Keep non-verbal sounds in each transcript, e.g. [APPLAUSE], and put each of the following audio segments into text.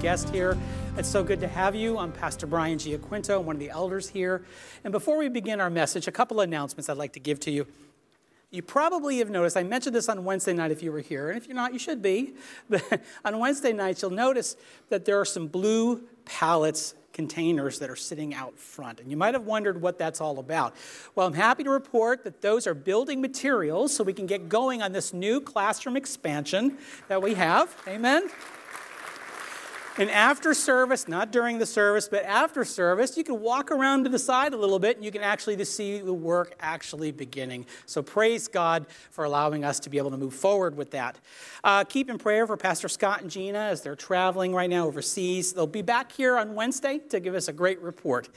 guest here, it's so good to have you. I'm Pastor Brian Giaquinto, one of the elders here. And before we begin our message, a couple of announcements I'd like to give to you. You probably have noticed, I mentioned this on Wednesday night if you were here, and if you're not, you should be. [LAUGHS] But on Wednesday nights, you'll notice that there are some blue pallets containers that are sitting out front. And you might have wondered what that's all about. Well, I'm happy to report that those are building materials so we can get going on this new classroom expansion that we have. Amen. And after service, not during the service, but after service, you can walk around to the side a little bit and you can actually see the work actually beginning. So praise God for allowing us to be able to move forward with that. Uh, keep in prayer for Pastor Scott and Gina as they're traveling right now overseas. They'll be back here on Wednesday to give us a great report.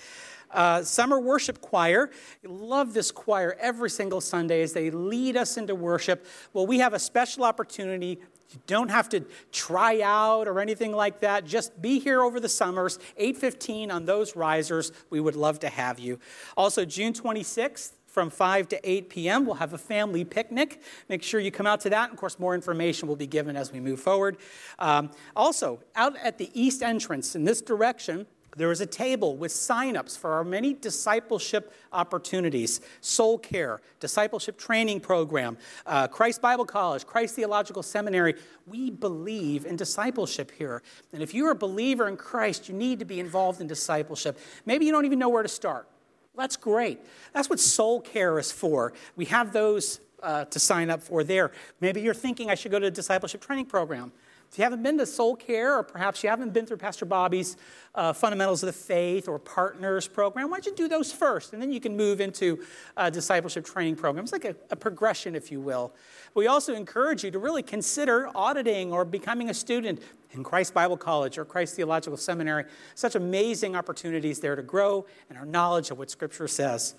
Uh, summer worship choir. Love this choir every single Sunday as they lead us into worship. Well, we have a special opportunity you don't have to try out or anything like that. Just be here over the summers, 8:15 on those risers. We would love to have you. Also, June 26th from 5 to 8 p.m. We'll have a family picnic. Make sure you come out to that. Of course, more information will be given as we move forward. Um, also, out at the east entrance in this direction, there is a table with signups for our many discipleship opportunities soul care, discipleship training program, uh, Christ Bible College, Christ Theological Seminary. We believe in discipleship here. And if you're a believer in Christ, you need to be involved in discipleship. Maybe you don't even know where to start. That's great. That's what soul care is for. We have those uh, to sign up for there. Maybe you're thinking I should go to a discipleship training program. If you haven't been to Soul Care, or perhaps you haven't been through Pastor Bobby's uh, Fundamentals of the Faith or Partners program, why don't you do those first? And then you can move into a discipleship training programs, like a, a progression, if you will. We also encourage you to really consider auditing or becoming a student in Christ Bible College or Christ Theological Seminary. Such amazing opportunities there to grow in our knowledge of what Scripture says.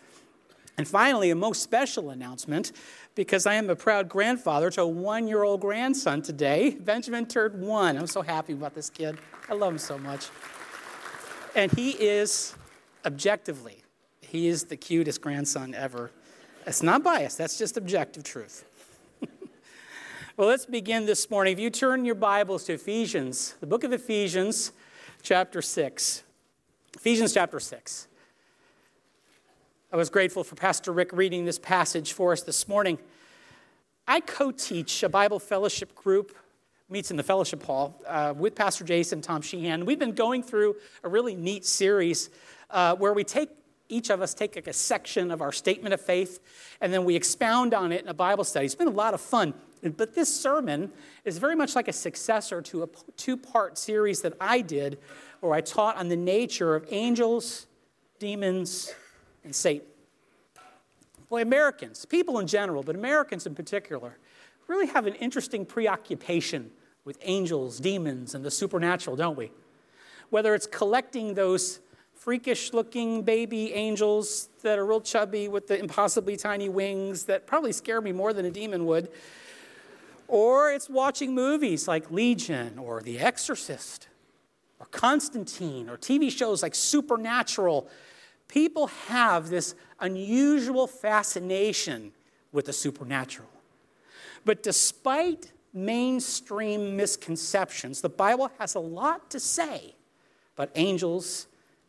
And finally, a most special announcement because I am a proud grandfather to a one year old grandson today. Benjamin turned one. I'm so happy about this kid. I love him so much. And he is, objectively, he is the cutest grandson ever. It's not biased, that's just objective truth. [LAUGHS] well, let's begin this morning. If you turn your Bibles to Ephesians, the book of Ephesians, chapter 6. Ephesians chapter 6. I was grateful for Pastor Rick reading this passage for us this morning. I co teach a Bible fellowship group, meets in the fellowship hall, uh, with Pastor Jason Tom Sheehan. We've been going through a really neat series uh, where we take each of us take like a section of our statement of faith and then we expound on it in a Bible study. It's been a lot of fun. But this sermon is very much like a successor to a two part series that I did where I taught on the nature of angels, demons, and Satan. Boy, Americans, people in general, but Americans in particular, really have an interesting preoccupation with angels, demons, and the supernatural, don't we? Whether it's collecting those freakish looking baby angels that are real chubby with the impossibly tiny wings that probably scare me more than a demon would, or it's watching movies like Legion or The Exorcist or Constantine or TV shows like Supernatural people have this unusual fascination with the supernatural. But despite mainstream misconceptions, the Bible has a lot to say about angels,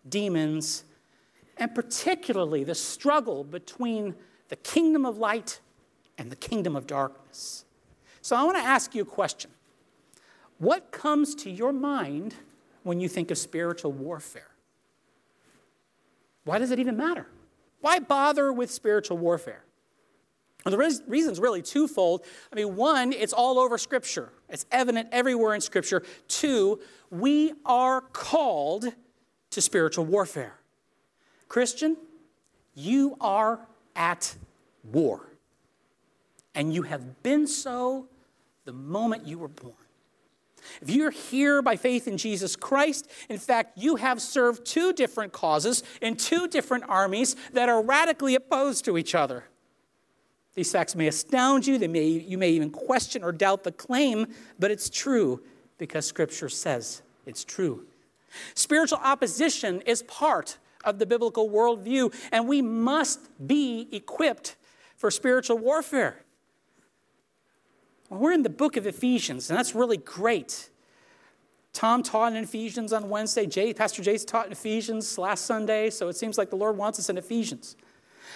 demons, and particularly the struggle between the kingdom of light and the kingdom of darkness. So I want to ask you a question. What comes to your mind when you think of spiritual warfare? Why does it even matter? Why bother with spiritual warfare? Well, the reason is really twofold. I mean, one, it's all over Scripture, it's evident everywhere in Scripture. Two, we are called to spiritual warfare. Christian, you are at war. And you have been so the moment you were born. If you're here by faith in Jesus Christ, in fact, you have served two different causes in two different armies that are radically opposed to each other. These facts may astound you, they may, you may even question or doubt the claim, but it's true because Scripture says it's true. Spiritual opposition is part of the biblical worldview, and we must be equipped for spiritual warfare. We're in the book of Ephesians, and that's really great. Tom taught in Ephesians on Wednesday. Jay, Pastor Jason taught in Ephesians last Sunday, so it seems like the Lord wants us in Ephesians.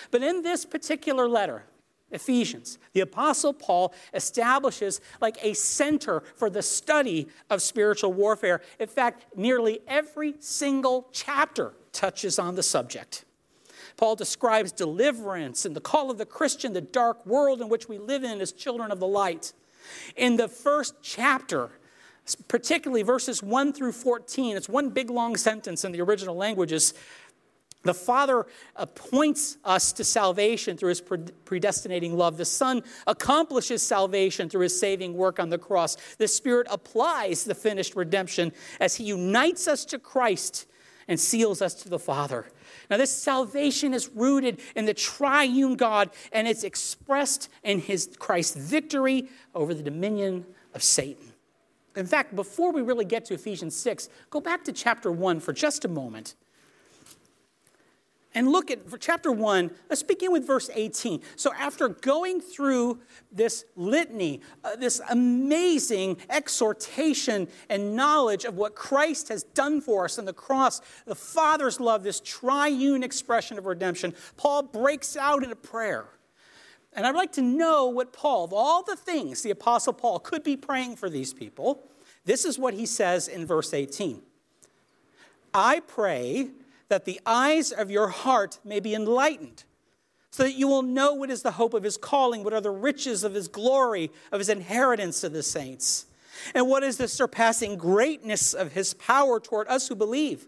But in this particular letter, Ephesians, the Apostle Paul establishes like a center for the study of spiritual warfare. In fact, nearly every single chapter touches on the subject. Paul describes deliverance and the call of the Christian, the dark world in which we live in as children of the light. In the first chapter, particularly verses 1 through 14, it's one big long sentence in the original languages. The Father appoints us to salvation through his predestinating love. The Son accomplishes salvation through his saving work on the cross. The Spirit applies the finished redemption as he unites us to Christ and seals us to the Father. Now, this salvation is rooted in the triune God, and it's expressed in his Christ's victory over the dominion of Satan. In fact, before we really get to Ephesians 6, go back to chapter 1 for just a moment and look at chapter 1 let's begin with verse 18 so after going through this litany uh, this amazing exhortation and knowledge of what christ has done for us on the cross the father's love this triune expression of redemption paul breaks out in a prayer. And i'd like to know what paul of all the things the apostle paul could be praying for these people this is what he says in verse 18 i pray that the eyes of your heart may be enlightened, so that you will know what is the hope of his calling, what are the riches of his glory, of his inheritance to the saints, and what is the surpassing greatness of his power toward us who believe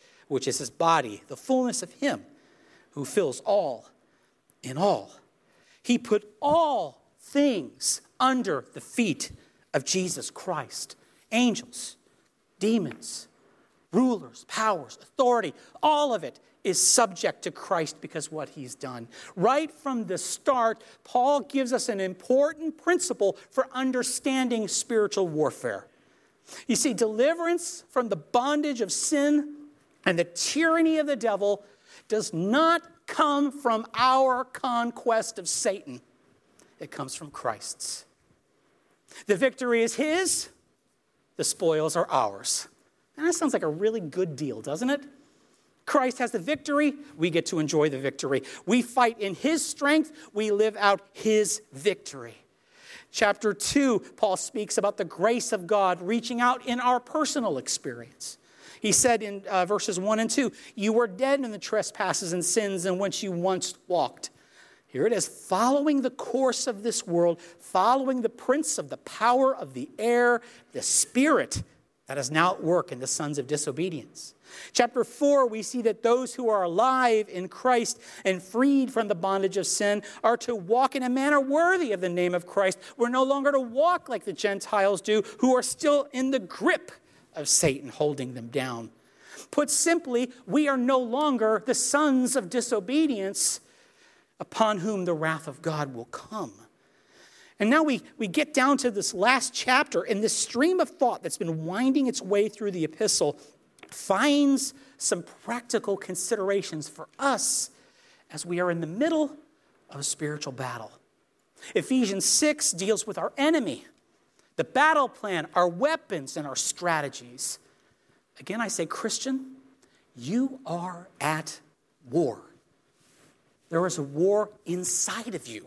which is his body, the fullness of him who fills all in all. He put all things under the feet of Jesus Christ angels, demons, rulers, powers, authority, all of it is subject to Christ because what he's done. Right from the start, Paul gives us an important principle for understanding spiritual warfare. You see, deliverance from the bondage of sin and the tyranny of the devil does not come from our conquest of Satan, it comes from Christ's. The victory is his, the spoils are ours. And that sounds like a really good deal, doesn't it? Christ has the victory, we get to enjoy the victory. We fight in his strength, we live out his victory. Chapter 2, Paul speaks about the grace of God reaching out in our personal experience. He said in uh, verses 1 and 2, You were dead in the trespasses and sins in which you once walked. Here it is following the course of this world, following the prince of the power of the air, the spirit that is now at work in the sons of disobedience. Chapter 4, we see that those who are alive in Christ and freed from the bondage of sin are to walk in a manner worthy of the name of Christ. We're no longer to walk like the Gentiles do, who are still in the grip of Satan holding them down. Put simply, we are no longer the sons of disobedience upon whom the wrath of God will come. And now we, we get down to this last chapter, and this stream of thought that's been winding its way through the epistle finds some practical considerations for us as we are in the middle of a spiritual battle. Ephesians 6 deals with our enemy, the battle plan, our weapons, and our strategies. Again, I say, Christian, you are at war. There is a war inside of you.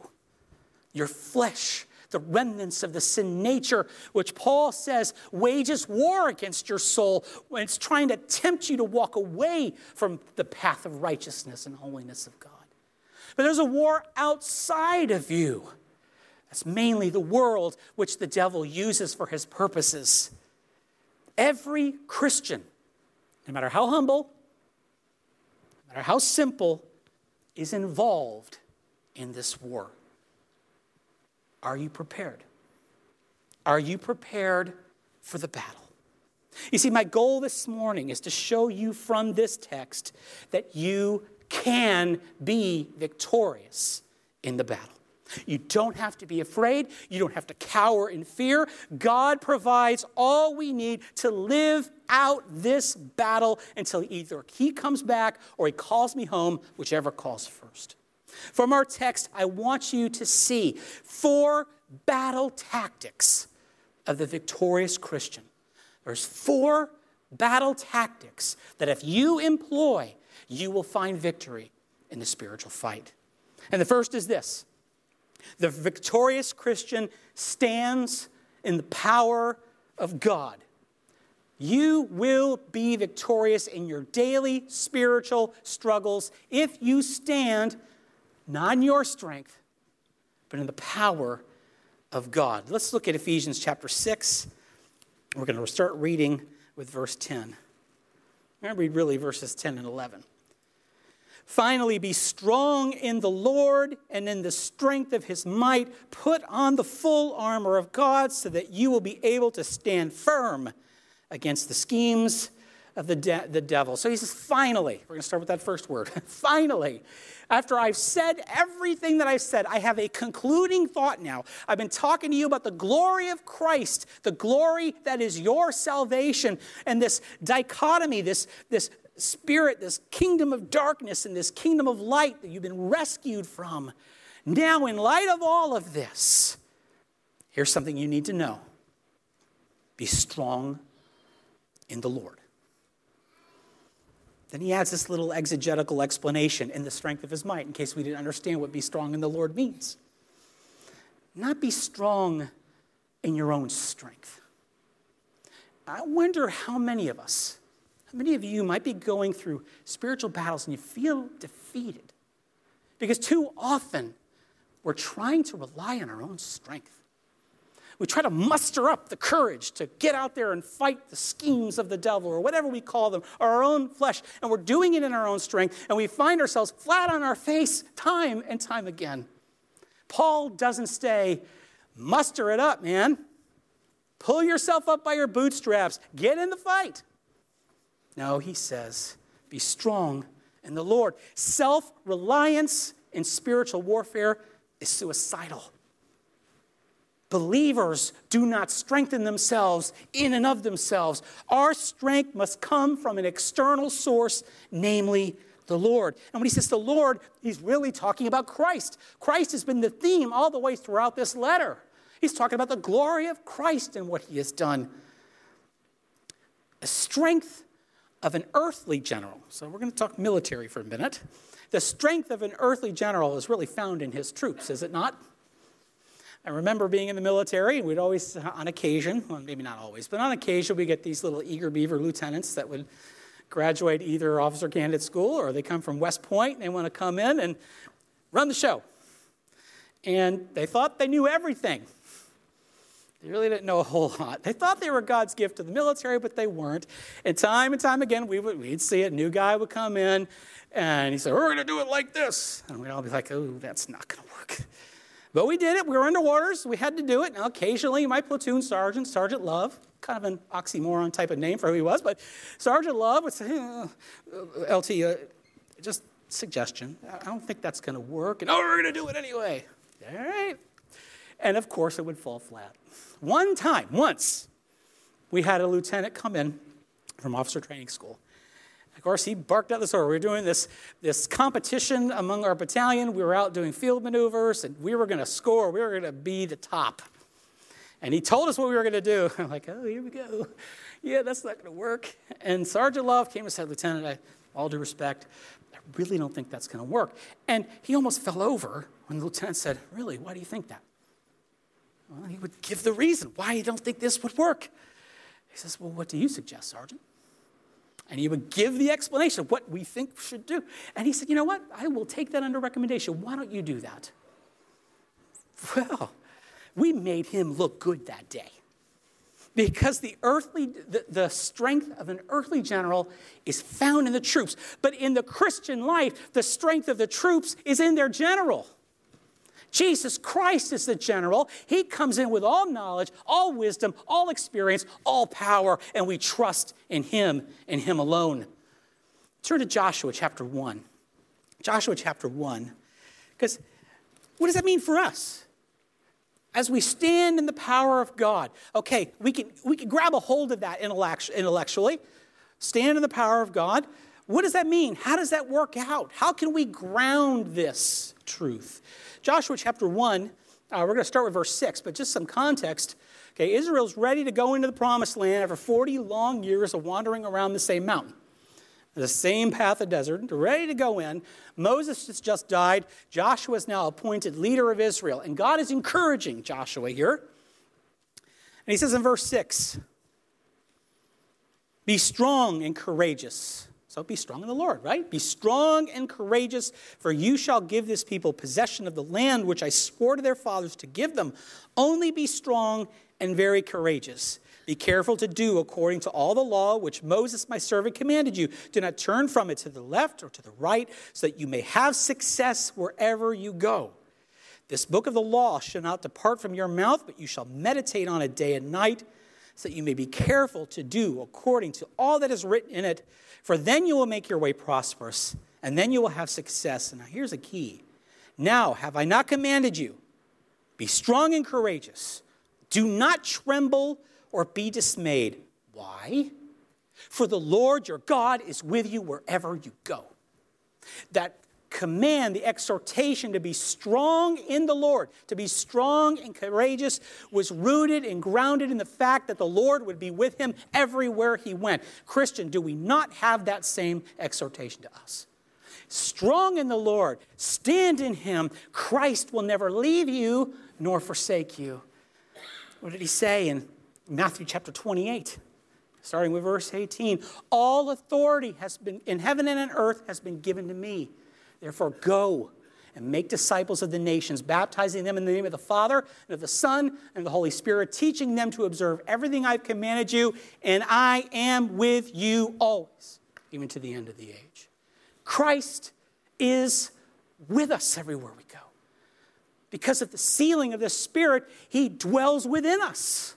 Your flesh, the remnants of the sin nature, which Paul says wages war against your soul when it's trying to tempt you to walk away from the path of righteousness and holiness of God. But there's a war outside of you that's mainly the world which the devil uses for his purposes. Every Christian, no matter how humble, no matter how simple, is involved in this war. Are you prepared? Are you prepared for the battle? You see, my goal this morning is to show you from this text that you can be victorious in the battle. You don't have to be afraid. You don't have to cower in fear. God provides all we need to live out this battle until either He comes back or He calls me home, whichever calls first. From our text, I want you to see four battle tactics of the victorious Christian. There's four battle tactics that if you employ, you will find victory in the spiritual fight. And the first is this the victorious Christian stands in the power of God. You will be victorious in your daily spiritual struggles if you stand not in your strength, but in the power of God. Let's look at Ephesians chapter 6. We're going to start reading with verse 10. I'm going to read really verses 10 and 11. Finally, be strong in the Lord and in the strength of his might. Put on the full armor of God so that you will be able to stand firm against the schemes of the, de- the devil. So he says, finally, we're going to start with that first word. [LAUGHS] finally, after I've said everything that I've said, I have a concluding thought now. I've been talking to you about the glory of Christ, the glory that is your salvation, and this dichotomy, this, this spirit, this kingdom of darkness and this kingdom of light that you've been rescued from. Now, in light of all of this, here's something you need to know be strong in the Lord. Then he adds this little exegetical explanation in the strength of his might, in case we didn't understand what be strong in the Lord means. Not be strong in your own strength. I wonder how many of us Many of you might be going through spiritual battles and you feel defeated because too often we're trying to rely on our own strength. We try to muster up the courage to get out there and fight the schemes of the devil or whatever we call them, or our own flesh, and we're doing it in our own strength, and we find ourselves flat on our face time and time again. Paul doesn't say, muster it up, man. Pull yourself up by your bootstraps, get in the fight. No, he says, be strong in the Lord. Self reliance in spiritual warfare is suicidal. Believers do not strengthen themselves in and of themselves. Our strength must come from an external source, namely the Lord. And when he says the Lord, he's really talking about Christ. Christ has been the theme all the way throughout this letter. He's talking about the glory of Christ and what he has done. A strength of an earthly general. So we're going to talk military for a minute. The strength of an earthly general is really found in his troops, is it not? I remember being in the military, and we'd always, uh, on occasion, well, maybe not always, but on occasion, we get these little eager beaver lieutenants that would graduate either officer candidate school or they come from West Point and they want to come in and run the show. And they thought they knew everything. They really didn't know a whole [LAUGHS] lot. They thought they were God's gift to the military, but they weren't. And time and time again, we would, we'd see it. A new guy would come in, and he said, We're going to do it like this. And we'd all be like, Oh, that's not going to work. [LAUGHS] But we did it. We were under orders. We had to do it. Now, occasionally, my platoon sergeant, Sergeant Love, kind of an oxymoron type of name for who he was, but Sergeant Love would say, LT, uh, just suggestion. I don't think that's going to work. And, oh, we're going to do it anyway. All right. And of course, it would fall flat. One time, once, we had a lieutenant come in from officer training school. Of course, he barked out this order. We were doing this, this competition among our battalion. We were out doing field maneuvers, and we were going to score. We were going to be the top. And he told us what we were going to do. [LAUGHS] I'm like, oh, here we go. Yeah, that's not going to work. And Sergeant Love came and said, Lieutenant, I, all due respect, I really don't think that's going to work. And he almost fell over when the lieutenant said, Really, why do you think that? Well, he would give the reason why he don't think this would work. He says, Well, what do you suggest, Sergeant? And he would give the explanation of what we think should do. And he said, You know what? I will take that under recommendation. Why don't you do that? Well, we made him look good that day. Because the earthly, the, the strength of an earthly general is found in the troops. But in the Christian life, the strength of the troops is in their general. Jesus Christ is the general. He comes in with all knowledge, all wisdom, all experience, all power, and we trust in Him and Him alone. Turn to Joshua chapter 1. Joshua chapter 1. Because what does that mean for us? As we stand in the power of God, okay, we can, we can grab a hold of that intellectually, stand in the power of God. What does that mean? How does that work out? How can we ground this truth? Joshua chapter 1, uh, we're going to start with verse 6, but just some context. Okay, Israel's ready to go into the promised land after 40 long years of wandering around the same mountain. The same path of desert, they're ready to go in. Moses has just died. Joshua is now appointed leader of Israel. And God is encouraging Joshua here. And he says in verse 6 Be strong and courageous. So be strong in the Lord, right? Be strong and courageous, for you shall give this people possession of the land which I swore to their fathers to give them. Only be strong and very courageous. Be careful to do according to all the law which Moses, my servant, commanded you. Do not turn from it to the left or to the right, so that you may have success wherever you go. This book of the law shall not depart from your mouth, but you shall meditate on it day and night, so that you may be careful to do according to all that is written in it for then you will make your way prosperous, and then you will have success. And now here's a key. Now, have I not commanded you? Be strong and courageous. Do not tremble or be dismayed. Why? For the Lord your God is with you wherever you go. That command, the exhortation to be strong in the Lord, to be strong and courageous, was rooted and grounded in the fact that the Lord would be with him everywhere he went. Christian, do we not have that same exhortation to us? Strong in the Lord, stand in him. Christ will never leave you nor forsake you. What did he say in Matthew chapter 28? Starting with verse 18, all authority has been in heaven and on earth has been given to me. Therefore, go and make disciples of the nations, baptizing them in the name of the Father and of the Son and of the Holy Spirit, teaching them to observe everything I've commanded you, and I am with you always, even to the end of the age. Christ is with us everywhere we go. Because of the sealing of the Spirit, He dwells within us.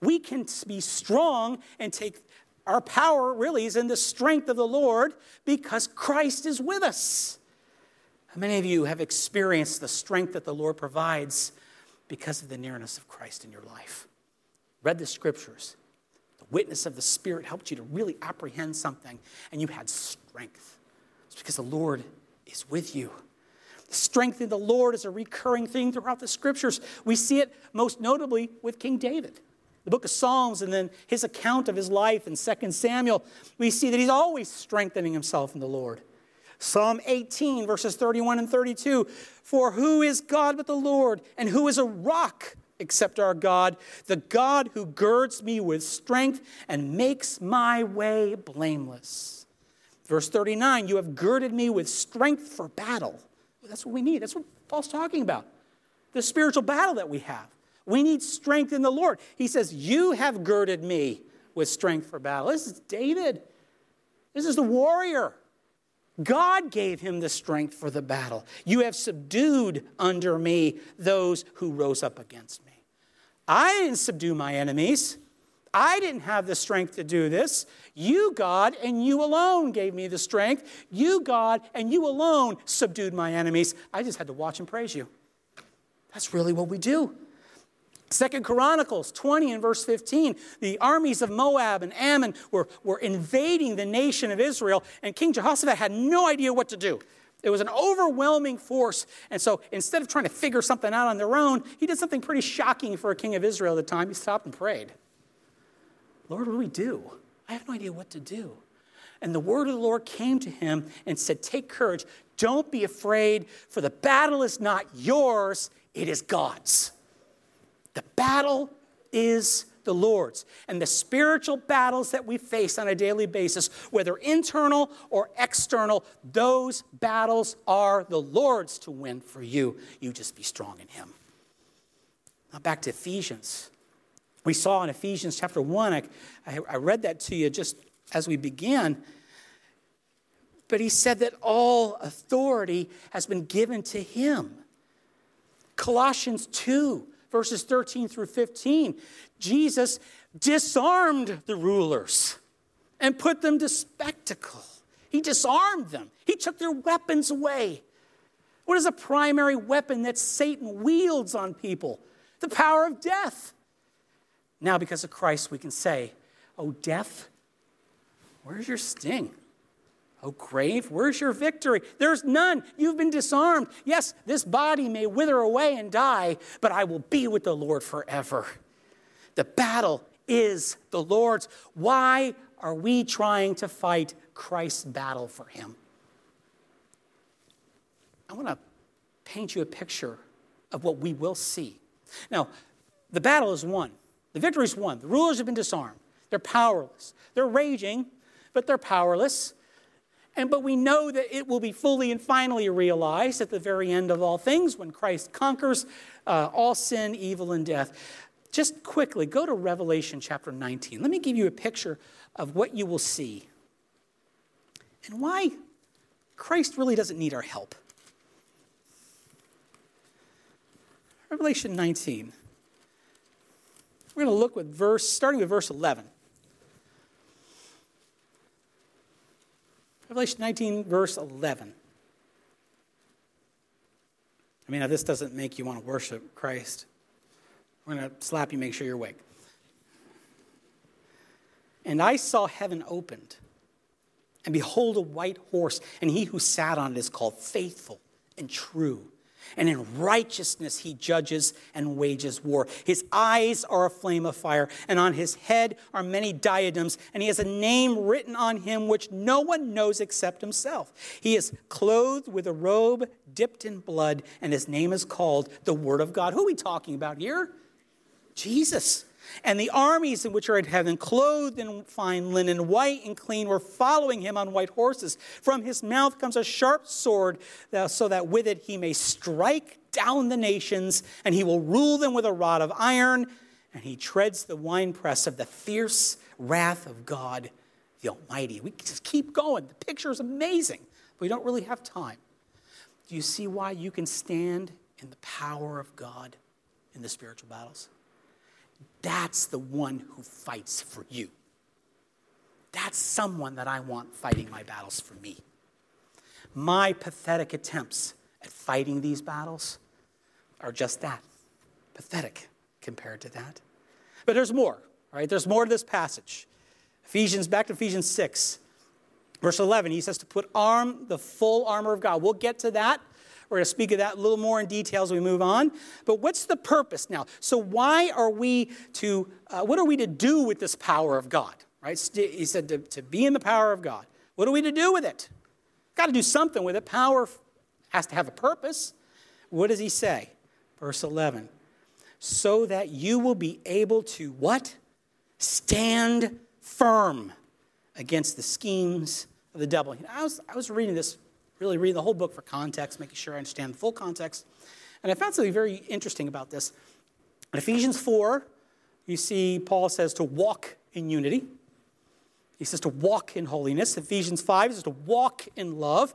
We can be strong and take our power really is in the strength of the Lord because Christ is with us. How many of you have experienced the strength that the Lord provides because of the nearness of Christ in your life? Read the scriptures. The witness of the Spirit helped you to really apprehend something, and you had strength. It's because the Lord is with you. The strength in the Lord is a recurring theme throughout the scriptures. We see it most notably with King David. The book of Psalms and then his account of his life in 2 Samuel, we see that he's always strengthening himself in the Lord. Psalm 18, verses 31 and 32 For who is God but the Lord, and who is a rock except our God, the God who girds me with strength and makes my way blameless? Verse 39 You have girded me with strength for battle. That's what we need. That's what Paul's talking about. The spiritual battle that we have. We need strength in the Lord. He says, You have girded me with strength for battle. This is David. This is the warrior. God gave him the strength for the battle. You have subdued under me those who rose up against me. I didn't subdue my enemies. I didn't have the strength to do this. You, God, and you alone gave me the strength. You, God, and you alone subdued my enemies. I just had to watch and praise you. That's really what we do. Second Chronicles 20 and verse 15, the armies of Moab and Ammon were, were invading the nation of Israel, and King Jehoshaphat had no idea what to do. It was an overwhelming force. And so instead of trying to figure something out on their own, he did something pretty shocking for a king of Israel at the time. He stopped and prayed. Lord, what do we do? I have no idea what to do. And the word of the Lord came to him and said, Take courage. Don't be afraid, for the battle is not yours, it is God's. The battle is the Lord's. And the spiritual battles that we face on a daily basis, whether internal or external, those battles are the Lord's to win for you. You just be strong in Him. Now, back to Ephesians. We saw in Ephesians chapter 1, I, I read that to you just as we began. But he said that all authority has been given to him. Colossians 2, verses 13 through 15. Jesus disarmed the rulers and put them to spectacle. He disarmed them, he took their weapons away. What is a primary weapon that Satan wields on people? The power of death. Now, because of Christ, we can say, Oh, death, where's your sting? Oh, grave, where's your victory? There's none. You've been disarmed. Yes, this body may wither away and die, but I will be with the Lord forever. The battle is the Lord's. Why are we trying to fight Christ's battle for him? I want to paint you a picture of what we will see. Now, the battle is won. The victory is won. The rulers have been disarmed. They're powerless. They're raging, but they're powerless. And but we know that it will be fully and finally realized at the very end of all things when Christ conquers uh, all sin, evil, and death. Just quickly, go to Revelation chapter 19. Let me give you a picture of what you will see and why Christ really doesn't need our help. Revelation 19. We're going to look with verse, starting with verse 11. Revelation 19, verse 11. I mean, this doesn't make you want to worship Christ, we're going to slap you, make sure you're awake. And I saw heaven opened, and behold, a white horse, and he who sat on it is called faithful and true and in righteousness he judges and wages war. His eyes are a flame of fire, and on his head are many diadems, and he has a name written on him which no one knows except himself. He is clothed with a robe dipped in blood, and his name is called the Word of God. Who are we talking about here? Jesus. And the armies in which are in heaven, clothed in fine linen, white and clean, were following him on white horses. From his mouth comes a sharp sword, uh, so that with it he may strike down the nations, and he will rule them with a rod of iron, and he treads the winepress of the fierce wrath of God the Almighty. We just keep going. The picture is amazing, but we don't really have time. Do you see why you can stand in the power of God in the spiritual battles? That's the one who fights for you. That's someone that I want fighting my battles for me. My pathetic attempts at fighting these battles are just that pathetic compared to that. But there's more, right? There's more to this passage. Ephesians, back to Ephesians 6, verse 11, he says to put arm, the full armor of God. We'll get to that we're going to speak of that a little more in detail as we move on. But what's the purpose now? So, why are we to, uh, what are we to do with this power of God? Right? He said to, to be in the power of God. What are we to do with it? Got to do something with it. Power has to have a purpose. What does he say? Verse 11. So that you will be able to what? Stand firm against the schemes of the devil. I was, I was reading this really reading the whole book for context, making sure I understand the full context. And I found something very interesting about this. In Ephesians 4, you see Paul says to walk in unity. He says to walk in holiness. Ephesians 5 says to walk in love,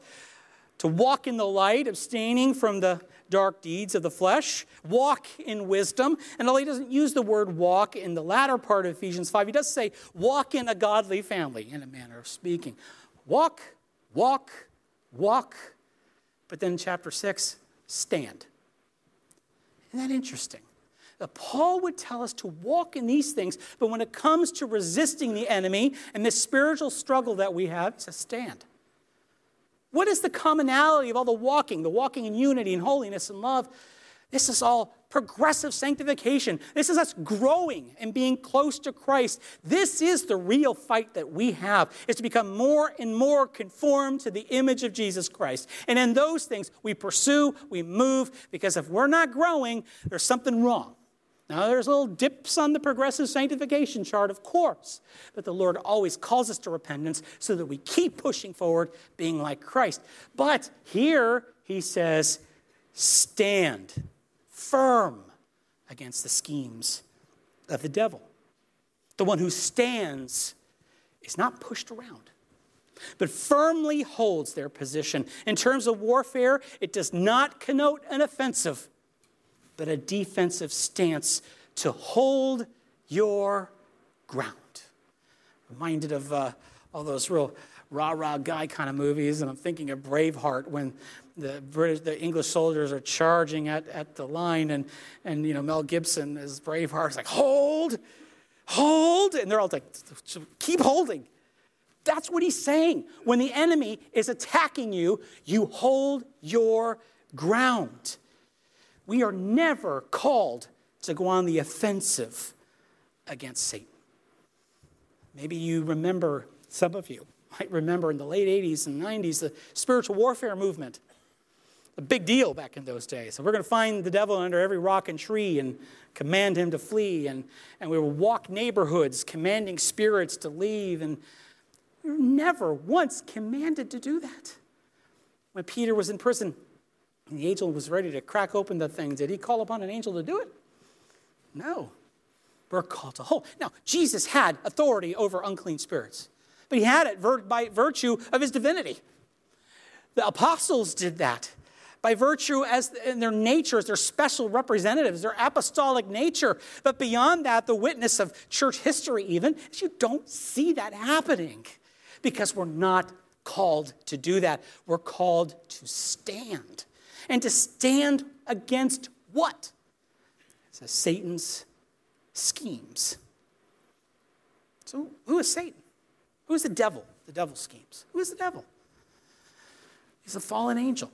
to walk in the light, abstaining from the dark deeds of the flesh, walk in wisdom. And although he doesn't use the word walk in the latter part of Ephesians 5, he does say walk in a godly family, in a manner of speaking. Walk, walk, walk, but then chapter 6, stand. Isn't that interesting? Paul would tell us to walk in these things, but when it comes to resisting the enemy and this spiritual struggle that we have, he says, stand. What is the commonality of all the walking, the walking in unity and holiness and love? This is all progressive sanctification. This is us growing and being close to Christ. This is the real fight that we have, is to become more and more conformed to the image of Jesus Christ. And in those things, we pursue, we move, because if we're not growing, there's something wrong. Now, there's little dips on the progressive sanctification chart, of course, but the Lord always calls us to repentance so that we keep pushing forward, being like Christ. But here, he says, stand firm against the schemes of the devil. The one who stands is not pushed around, but firmly holds their position. In terms of warfare, it does not connote an offensive. but a defensive stance to hold your ground. Reminded of uh, all those real rah rah guy kind of movies, and I'm thinking of Braveheart when the British, the English soldiers are charging at, at the line, and, and you know Mel Gibson as Braveheart is like, hold, hold, and they're all like, keep holding. That's what he's saying. When the enemy is attacking you, you hold your ground. We are never called to go on the offensive against Satan. Maybe you remember, some of you might remember in the late 80s and 90s, the spiritual warfare movement. A big deal back in those days. So we're going to find the devil under every rock and tree and command him to flee. And, and we will walk neighborhoods commanding spirits to leave. And we were never once commanded to do that. When Peter was in prison, and the angel was ready to crack open the thing, did he call upon an angel to do it? No. We're called to hold. Now, Jesus had authority over unclean spirits, but he had it by virtue of his divinity. The apostles did that by virtue as in their nature as their special representatives, their apostolic nature. But beyond that, the witness of church history, even, is you don't see that happening because we're not called to do that. We're called to stand. And to stand against what? Says Satan's schemes. So, who is Satan? Who is the devil? The devil's schemes. Who is the devil? He's a fallen angel.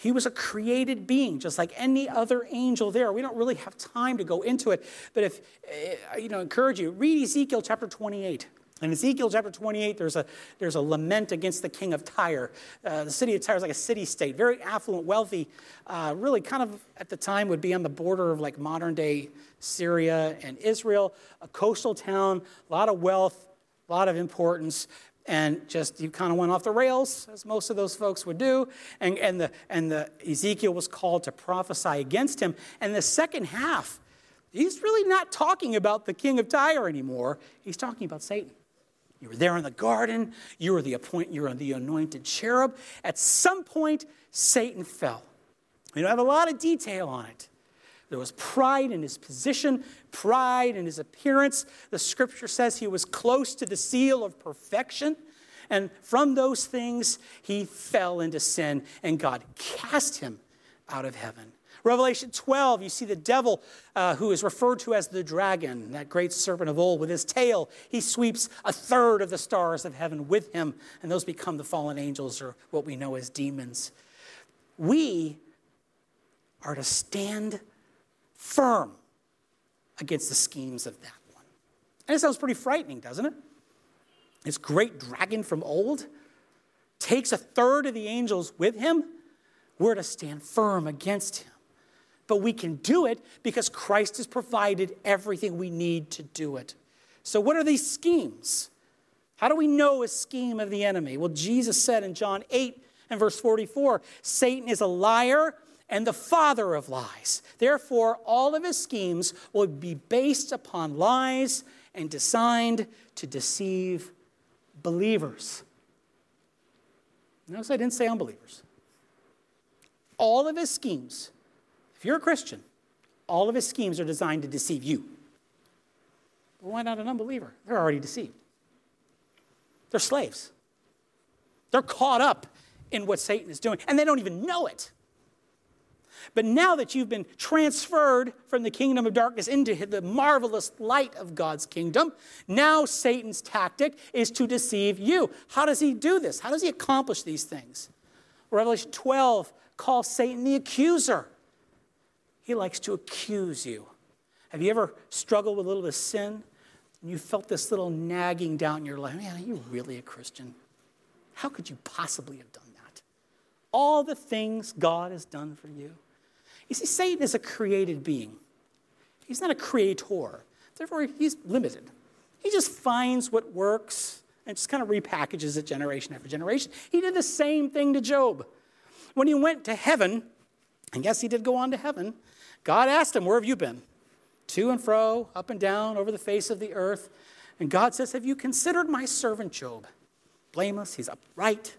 He was a created being, just like any other angel there. We don't really have time to go into it, but if, eh, you know, encourage you, read Ezekiel chapter 28. In Ezekiel chapter 28, there's a, there's a lament against the king of Tyre. Uh, the city of Tyre is like a city state, very affluent, wealthy, uh, really kind of at the time would be on the border of like modern day Syria and Israel, a coastal town, a lot of wealth, a lot of importance. And just you kind of went off the rails, as most of those folks would do. And, and, the, and the Ezekiel was called to prophesy against him. And the second half, he's really not talking about the king of Tyre anymore. He's talking about Satan. You were there in the garden. You were the appoint, you were the anointed cherub. At some point, Satan fell. We don't have a lot of detail on it. There was pride in his position, pride in his appearance. The scripture says he was close to the seal of perfection. And from those things, he fell into sin, and God cast him out of heaven. Revelation 12, you see the devil uh, who is referred to as the dragon, that great serpent of old, with his tail. He sweeps a third of the stars of heaven with him, and those become the fallen angels, or what we know as demons. We are to stand firm against the schemes of that one. And it sounds pretty frightening, doesn't it? This great dragon from old takes a third of the angels with him. We're to stand firm against him but we can do it because Christ has provided everything we need to do it. So, what are these schemes? How do we know a scheme of the enemy? Well, Jesus said in John 8 and verse 44 Satan is a liar and the father of lies. Therefore, all of his schemes will be based upon lies and designed to deceive believers. Notice I didn't say unbelievers. All of his schemes if you're a Christian, all of his schemes are designed to deceive you. But why not an unbeliever? They're already deceived. They're slaves. They're caught up in what Satan is doing, and they don't even know it. But now that you've been transferred from the kingdom of darkness into the marvelous light of God's kingdom, now Satan's tactic is to deceive you. How does he do this? How does he accomplish these things? Revelation 12 calls Satan the accuser. He likes to accuse you. Have you ever struggled with a little bit of sin and you felt this little nagging down in your life? Man, are you really a Christian? How could you possibly have done that? All the things God has done for you. You see, Satan is a created being, he's not a creator. Therefore, he's limited. He just finds what works and just kind of repackages it generation after generation. He did the same thing to Job. When he went to heaven, and yes, he did go on to heaven, God asked him, Where have you been? To and fro, up and down, over the face of the earth. And God says, Have you considered my servant Job? Blameless, he's upright,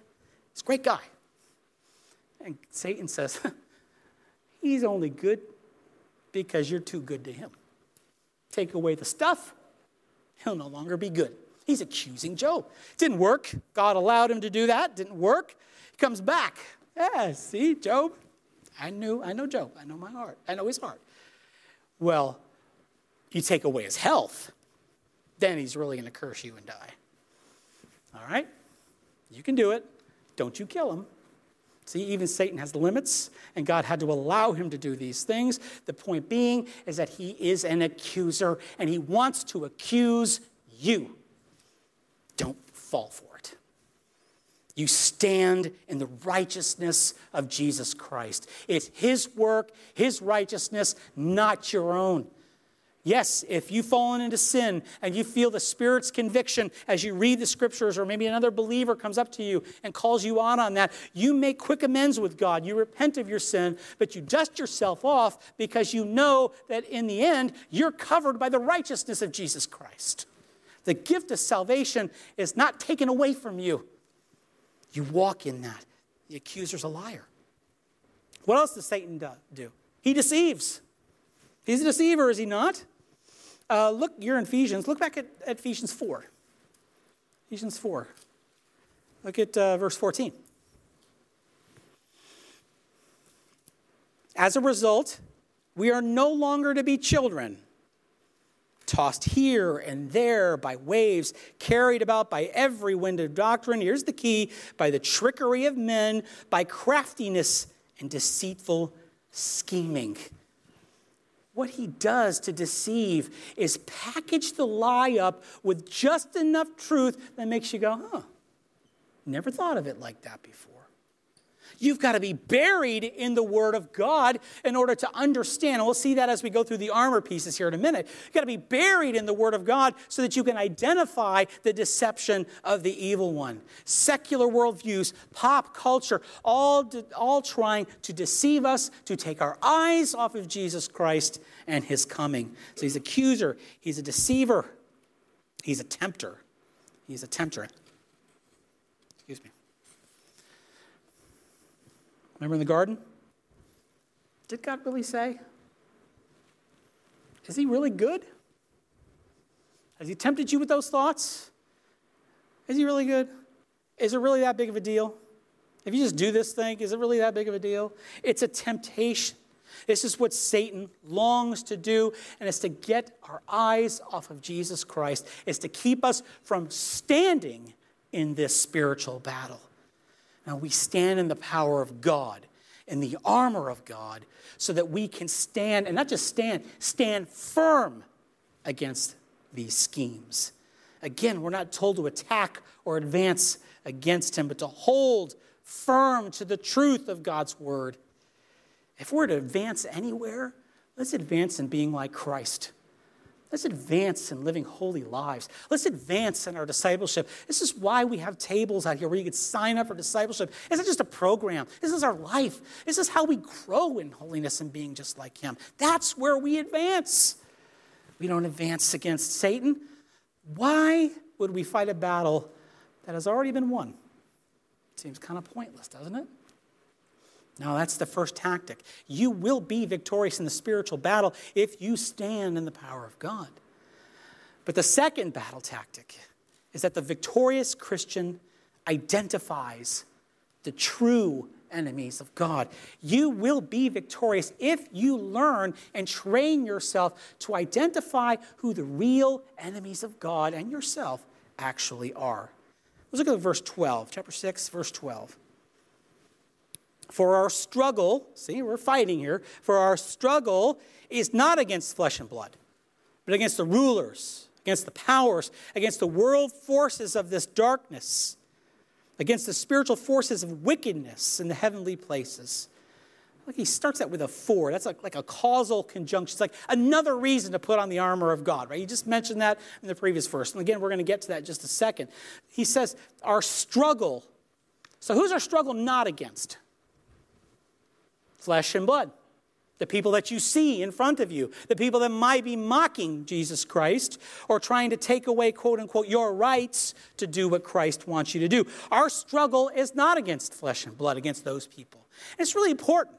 he's a great guy. And Satan says, [LAUGHS] He's only good because you're too good to him. Take away the stuff, he'll no longer be good. He's accusing Job. Didn't work. God allowed him to do that. Didn't work. He comes back. Yeah, see, Job, I knew, I know Job. I know my heart. I know his heart. Well, you take away his health, then he's really going to curse you and die. All right? You can do it. Don't you kill him. See, even Satan has limits, and God had to allow him to do these things. The point being is that he is an accuser, and he wants to accuse you. Don't fall for it. You stand in the righteousness of Jesus Christ. It's his work, his righteousness, not your own. Yes, if you've fallen into sin and you feel the Spirit's conviction as you read the scriptures, or maybe another believer comes up to you and calls you out on that, you make quick amends with God. You repent of your sin, but you dust yourself off because you know that in the end, you're covered by the righteousness of Jesus Christ. The gift of salvation is not taken away from you. You walk in that. The accuser's a liar. What else does Satan do? He deceives. He's a deceiver, is he not? Uh, look, you're in Ephesians. Look back at, at Ephesians 4. Ephesians 4. Look at uh, verse 14. As a result, we are no longer to be children, tossed here and there by waves, carried about by every wind of doctrine. Here's the key by the trickery of men, by craftiness and deceitful scheming what he does to deceive is package the lie up with just enough truth that makes you go, huh, never thought of it like that before. You've got to be buried in the Word of God in order to understand. And we'll see that as we go through the armor pieces here in a minute. You've got to be buried in the Word of God so that you can identify the deception of the evil one. Secular worldviews, pop culture, all, all trying to deceive us, to take our eyes off of Jesus Christ and His coming. So he's an accuser, he's a deceiver, he's a tempter. He's a tempter. Excuse me. Remember in the garden? Did God really say? Is he really good? Has he tempted you with those thoughts? Is he really good? Is it really that big of a deal? If you just do this thing, is it really that big of a deal? It's a temptation. This is what Satan longs to do, and it's to get our eyes off of Jesus Christ, is to keep us from standing in this spiritual battle. Now, we stand in the power of God, in the armor of God, so that we can stand, and not just stand, stand firm against these schemes. Again, we're not told to attack or advance against him, but to hold firm to the truth of God's word. If we're to advance anywhere, let's advance in being like Christ. Let's advance in living holy lives. Let's advance in our discipleship. This is why we have tables out here where you can sign up for discipleship. It's not just a program. This is our life. This is how we grow in holiness and being just like Him. That's where we advance. We don't advance against Satan. Why would we fight a battle that has already been won? Seems kind of pointless, doesn't it? No, that's the first tactic. You will be victorious in the spiritual battle if you stand in the power of God. But the second battle tactic is that the victorious Christian identifies the true enemies of God. You will be victorious if you learn and train yourself to identify who the real enemies of God and yourself actually are. Let's look at verse 12, chapter 6, verse 12. For our struggle, see, we're fighting here, for our struggle is not against flesh and blood, but against the rulers, against the powers, against the world forces of this darkness, against the spiritual forces of wickedness in the heavenly places. Like he starts that with a for. That's like, like a causal conjunction. It's like another reason to put on the armor of God, right? You just mentioned that in the previous verse. And again, we're going to get to that in just a second. He says, our struggle. So who's our struggle not against? Flesh and blood. The people that you see in front of you, the people that might be mocking Jesus Christ or trying to take away, quote unquote, your rights to do what Christ wants you to do. Our struggle is not against flesh and blood, against those people. And it's really important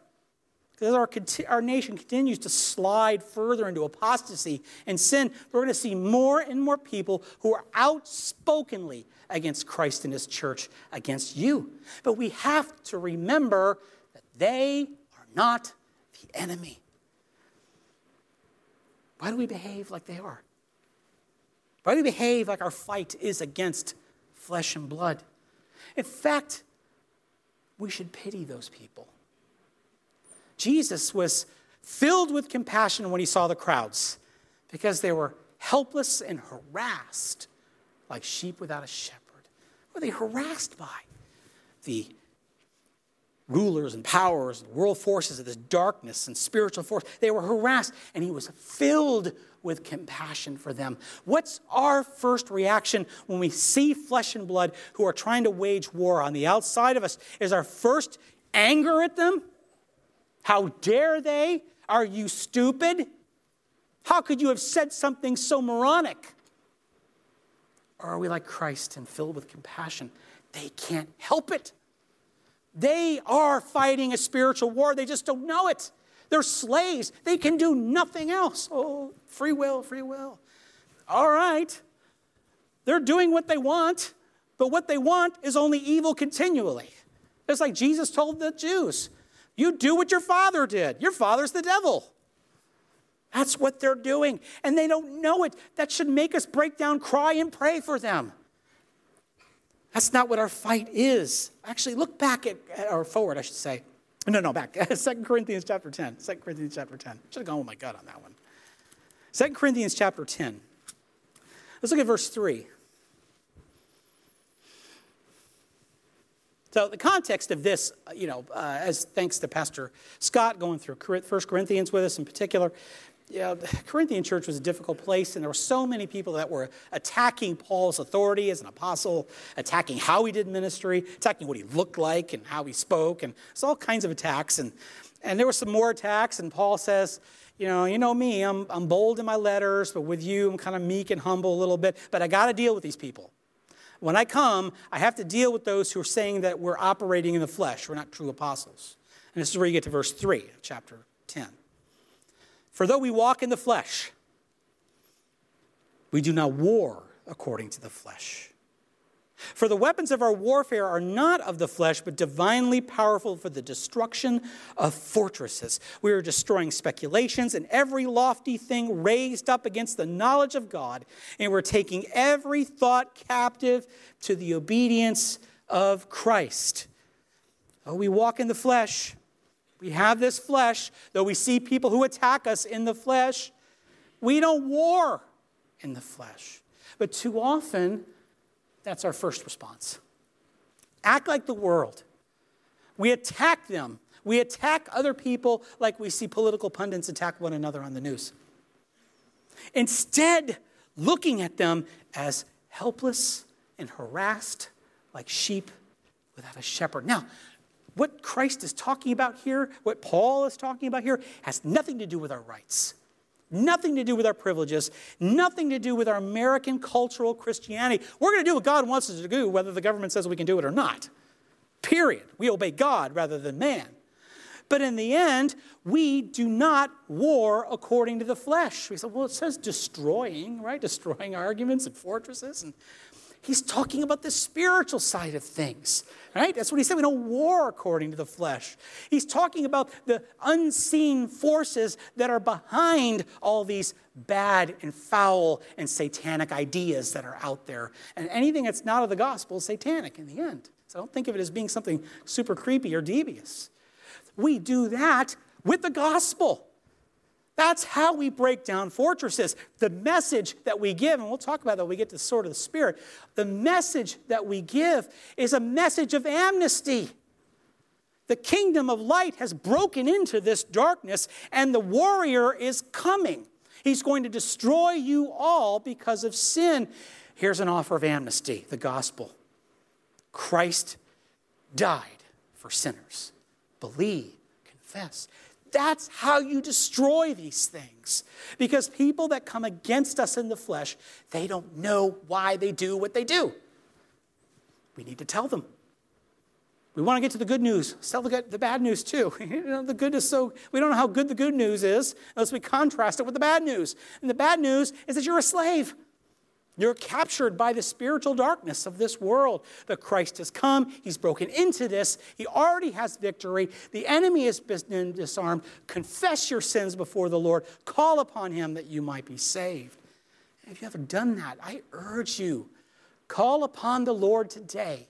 as our, our nation continues to slide further into apostasy and sin, we're going to see more and more people who are outspokenly against Christ and his church, against you. But we have to remember that they not the enemy. Why do we behave like they are? Why do we behave like our fight is against flesh and blood? In fact, we should pity those people. Jesus was filled with compassion when he saw the crowds because they were helpless and harassed like sheep without a shepherd. What were they harassed by? The rulers and powers and world forces of this darkness and spiritual force. They were harassed, and he was filled with compassion for them. What's our first reaction when we see flesh and blood who are trying to wage war on the outside of us? Is our first anger at them? How dare they? Are you stupid? How could you have said something so moronic? Or are we like Christ and filled with compassion? They can't help it. They are fighting a spiritual war, they just don't know it. They're slaves, they can do nothing else. Oh, free will, free will. All right. They're doing what they want, but what they want is only evil continually. It's like Jesus told the Jews you do what your father did. Your father's the devil. That's what they're doing. And they don't know it. That should make us break down, cry, and pray for them. That's not what our fight is. Actually, look back at, or forward, I should say. No, no, back. [LAUGHS] 2 Corinthians chapter 10. 2 Corinthians chapter 10. Should have gone with my gut on that one. 2 Corinthians chapter 10. Let's look at verse 3. So the context of this, you know, uh, as thanks to Pastor Scott going through 1 Corinthians with us in particular, you know, the Corinthian church was a difficult place, and there were so many people that were attacking Paul's authority as an apostle, attacking how he did ministry, attacking what he looked like and how he spoke, and it's all kinds of attacks. And, and there were some more attacks, and Paul says, you know, you know me, I'm, I'm bold in my letters, but with you, I'm kind of meek and humble a little bit, but I got to deal with these people. When I come, I have to deal with those who are saying that we're operating in the flesh. We're not true apostles. And this is where you get to verse 3 of chapter 10. For though we walk in the flesh, we do not war according to the flesh. For the weapons of our warfare are not of the flesh, but divinely powerful for the destruction of fortresses. We are destroying speculations and every lofty thing raised up against the knowledge of God, and we're taking every thought captive to the obedience of Christ. Oh, we walk in the flesh. We have this flesh, though we see people who attack us in the flesh. We don't war in the flesh. But too often, that's our first response. Act like the world. We attack them. We attack other people like we see political pundits attack one another on the news. Instead, looking at them as helpless and harassed like sheep without a shepherd. Now, what Christ is talking about here, what Paul is talking about here, has nothing to do with our rights nothing to do with our privileges, nothing to do with our American cultural Christianity. We're going to do what God wants us to do, whether the government says we can do it or not. Period. We obey God rather than man. But in the end, we do not war according to the flesh. We say, well, it says destroying, right? [LAUGHS] Destroying arguments and fortresses. And He's talking about the spiritual side of things, right? That's what he said. We don't war according to the flesh. He's talking about the unseen forces that are behind all these bad and foul and satanic ideas that are out there. And anything that's not of the gospel is satanic in the end. So don't think of it as being something super creepy or devious. We do that with the gospel. That's how we break down fortresses. The message that we give, and we'll talk about that when we get to the sword of the Spirit, the message that we give is a message of amnesty. The kingdom of light has broken into this darkness, and the warrior is coming. He's going to destroy you all because of sin. Here's an offer of amnesty the gospel. Christ died for sinners. Believe, confess. That's how you destroy these things. Because people that come against us in the flesh, they don't know why they do what they do. We need to tell them. We want to get to the good news. Still get the bad news too. [LAUGHS] You know, the good is so we don't know how good the good news is unless we contrast it with the bad news. And the bad news is that you're a slave. You're captured by the spiritual darkness of this world. The Christ has come. He's broken into this. He already has victory. The enemy has been disarmed. Confess your sins before the Lord. Call upon him that you might be saved. And if you haven't done that, I urge you, call upon the Lord today.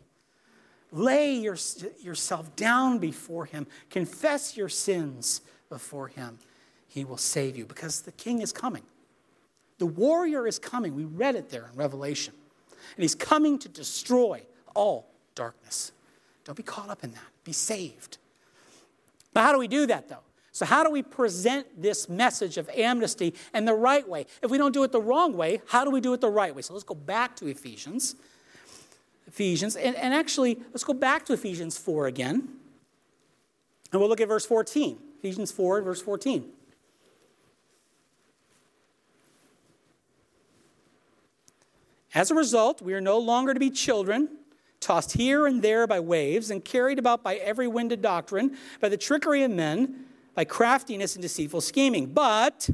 Lay your, yourself down before him. Confess your sins before him. He will save you because the king is coming. The warrior is coming. We read it there in Revelation. And he's coming to destroy all darkness. Don't be caught up in that. Be saved. But how do we do that, though? So, how do we present this message of amnesty in the right way? If we don't do it the wrong way, how do we do it the right way? So, let's go back to Ephesians. Ephesians, and, and actually, let's go back to Ephesians 4 again. And we'll look at verse 14. Ephesians 4, verse 14. As a result, we are no longer to be children, tossed here and there by waves, and carried about by every wind of doctrine, by the trickery of men, by craftiness and deceitful scheming. But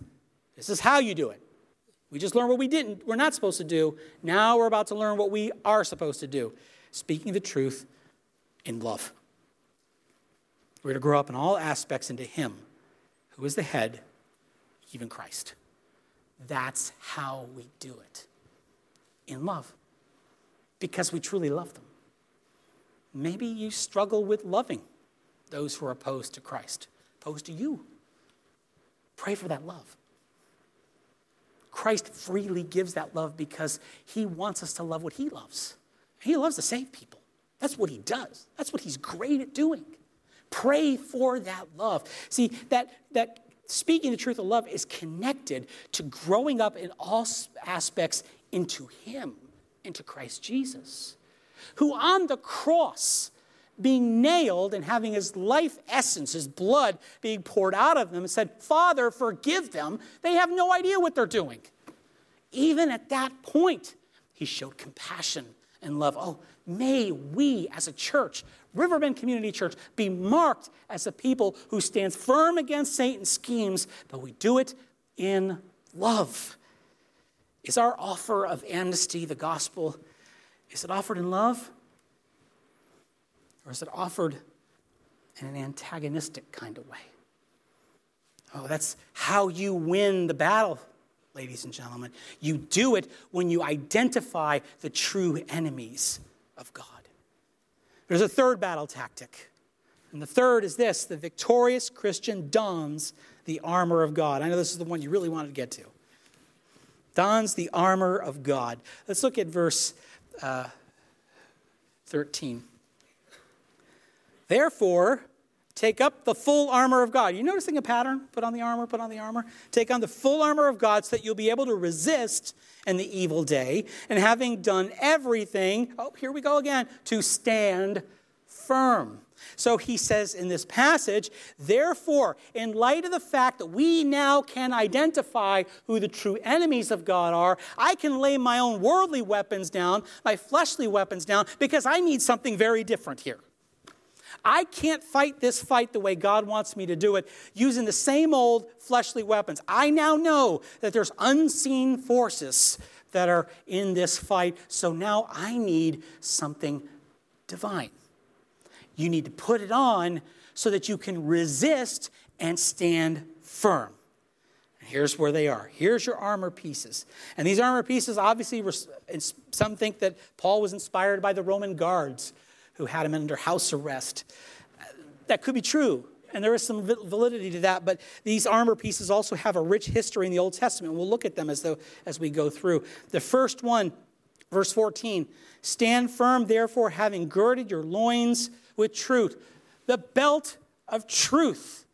this is how you do it. We just learned what we didn't, we're not supposed to do. Now we're about to learn what we are supposed to do. Speaking the truth in love. We're to grow up in all aspects into Him, who is the head, even Christ. That's how we do it in love because we truly love them. Maybe you struggle with loving those who are opposed to Christ, opposed to you. Pray for that love. Christ freely gives that love because he wants us to love what he loves. He loves to save people. That's what he does. That's what he's great at doing. Pray for that love. See, that, that speaking the truth of love is connected to growing up in all aspects into Him, into Christ Jesus, who on the cross, being nailed and having his life essence, his blood being poured out of them, said, Father, forgive them. They have no idea what they're doing. Even at that point, he showed compassion and love. Oh, may we as a church, Riverbend Community Church, be marked as a people who stands firm against Satan's schemes, but we do it in love. Is our offer of amnesty, the gospel, is it offered in love? Or is it offered in an antagonistic kind of way? Oh, that's how you win the battle, ladies and gentlemen. You do it when you identify the true enemies of God. There's a third battle tactic. And the third is this the victorious Christian dons the armor of God. I know this is the one you really wanted to get to dons the armor of God. Let's look at verse uh, 13. Therefore, take up the full armor of God. You noticing a pattern? Put on the armor, put on the armor. Take on the full armor of God so that you'll be able to resist in the evil day. And having done everything, oh, here we go again, to stand firm. So he says in this passage, therefore, in light of the fact that we now can identify who the true enemies of God are, I can lay my own worldly weapons down, my fleshly weapons down, because I need something very different here. I can't fight this fight the way God wants me to do it using the same old fleshly weapons. I now know that there's unseen forces that are in this fight, so now I need something divine. You need to put it on so that you can resist and stand firm. Here's where they are. Here's your armor pieces. And these armor pieces, obviously, some think that Paul was inspired by the Roman guards who had him under house arrest. That could be true, and there is some validity to that, but these armor pieces also have a rich history in the Old Testament. We'll look at them as, though, as we go through. The first one, verse 14 Stand firm, therefore, having girded your loins with truth. The belt of truth.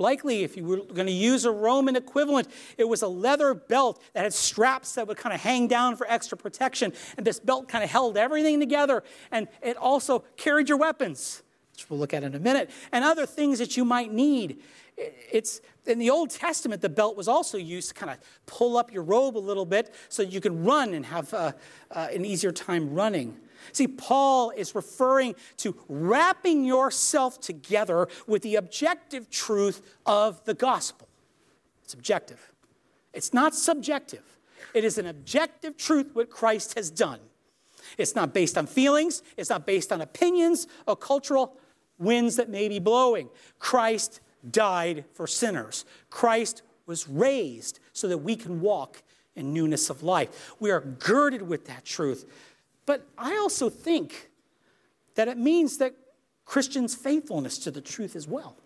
Likely, if you were going to use a Roman equivalent, it was a leather belt that had straps that would kind of hang down for extra protection. And this belt kind of held everything together. And it also carried your weapons, which we'll look at in a minute, and other things that you might need. It's in the Old Testament, the belt was also used to kind of pull up your robe a little bit so you can run and have uh, uh, an easier time running. See, Paul is referring to wrapping yourself together with the objective truth of the gospel. It's objective, it's not subjective. It is an objective truth what Christ has done. It's not based on feelings, it's not based on opinions or cultural winds that may be blowing. Christ died for sinners. Christ was raised so that we can walk in newness of life. We are girded with that truth. But I also think that it means that Christians' faithfulness to the truth as well.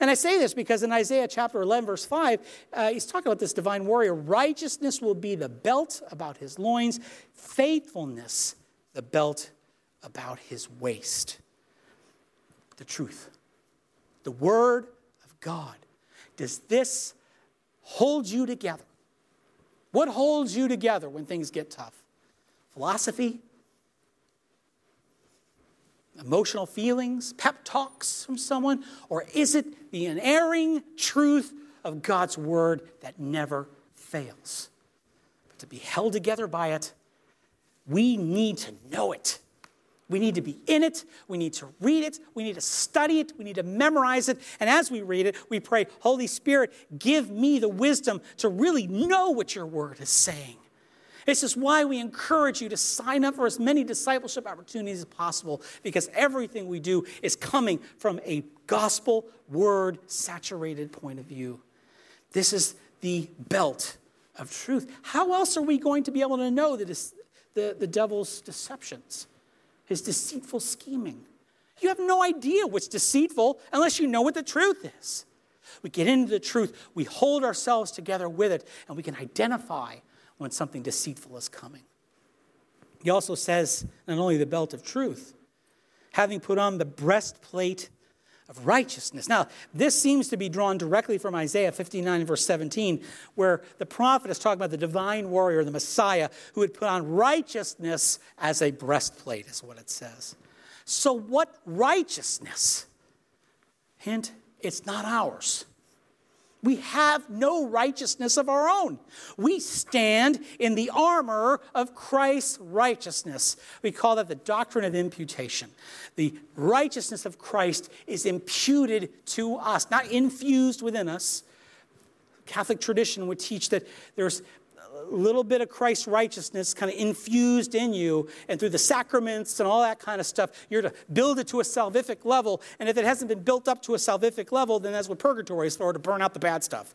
And I say this because in Isaiah chapter 11, verse 5, uh, he's talking about this divine warrior. Righteousness will be the belt about his loins, faithfulness, the belt about his waist. The truth, the word of God. Does this hold you together? What holds you together when things get tough? Philosophy? Emotional feelings? Pep talks from someone? Or is it the unerring truth of God's word that never fails? But to be held together by it, we need to know it. We need to be in it. We need to read it. We need to study it. We need to memorize it. And as we read it, we pray, Holy Spirit, give me the wisdom to really know what your word is saying. This is why we encourage you to sign up for as many discipleship opportunities as possible because everything we do is coming from a gospel word saturated point of view. This is the belt of truth. How else are we going to be able to know the, the, the devil's deceptions? his deceitful scheming. You have no idea what's deceitful unless you know what the truth is. We get into the truth, we hold ourselves together with it, and we can identify when something deceitful is coming. He also says not only the belt of truth, having put on the breastplate of righteousness. Now, this seems to be drawn directly from Isaiah 59, verse 17, where the prophet is talking about the divine warrior, the Messiah, who would put on righteousness as a breastplate, is what it says. So, what righteousness? Hint, it's not ours. We have no righteousness of our own. We stand in the armor of Christ's righteousness. We call that the doctrine of imputation. The righteousness of Christ is imputed to us, not infused within us. Catholic tradition would teach that there's little bit of Christ's righteousness kind of infused in you, and through the sacraments and all that kind of stuff, you're to build it to a salvific level. And if it hasn't been built up to a salvific level, then that's what purgatory is for, to burn out the bad stuff.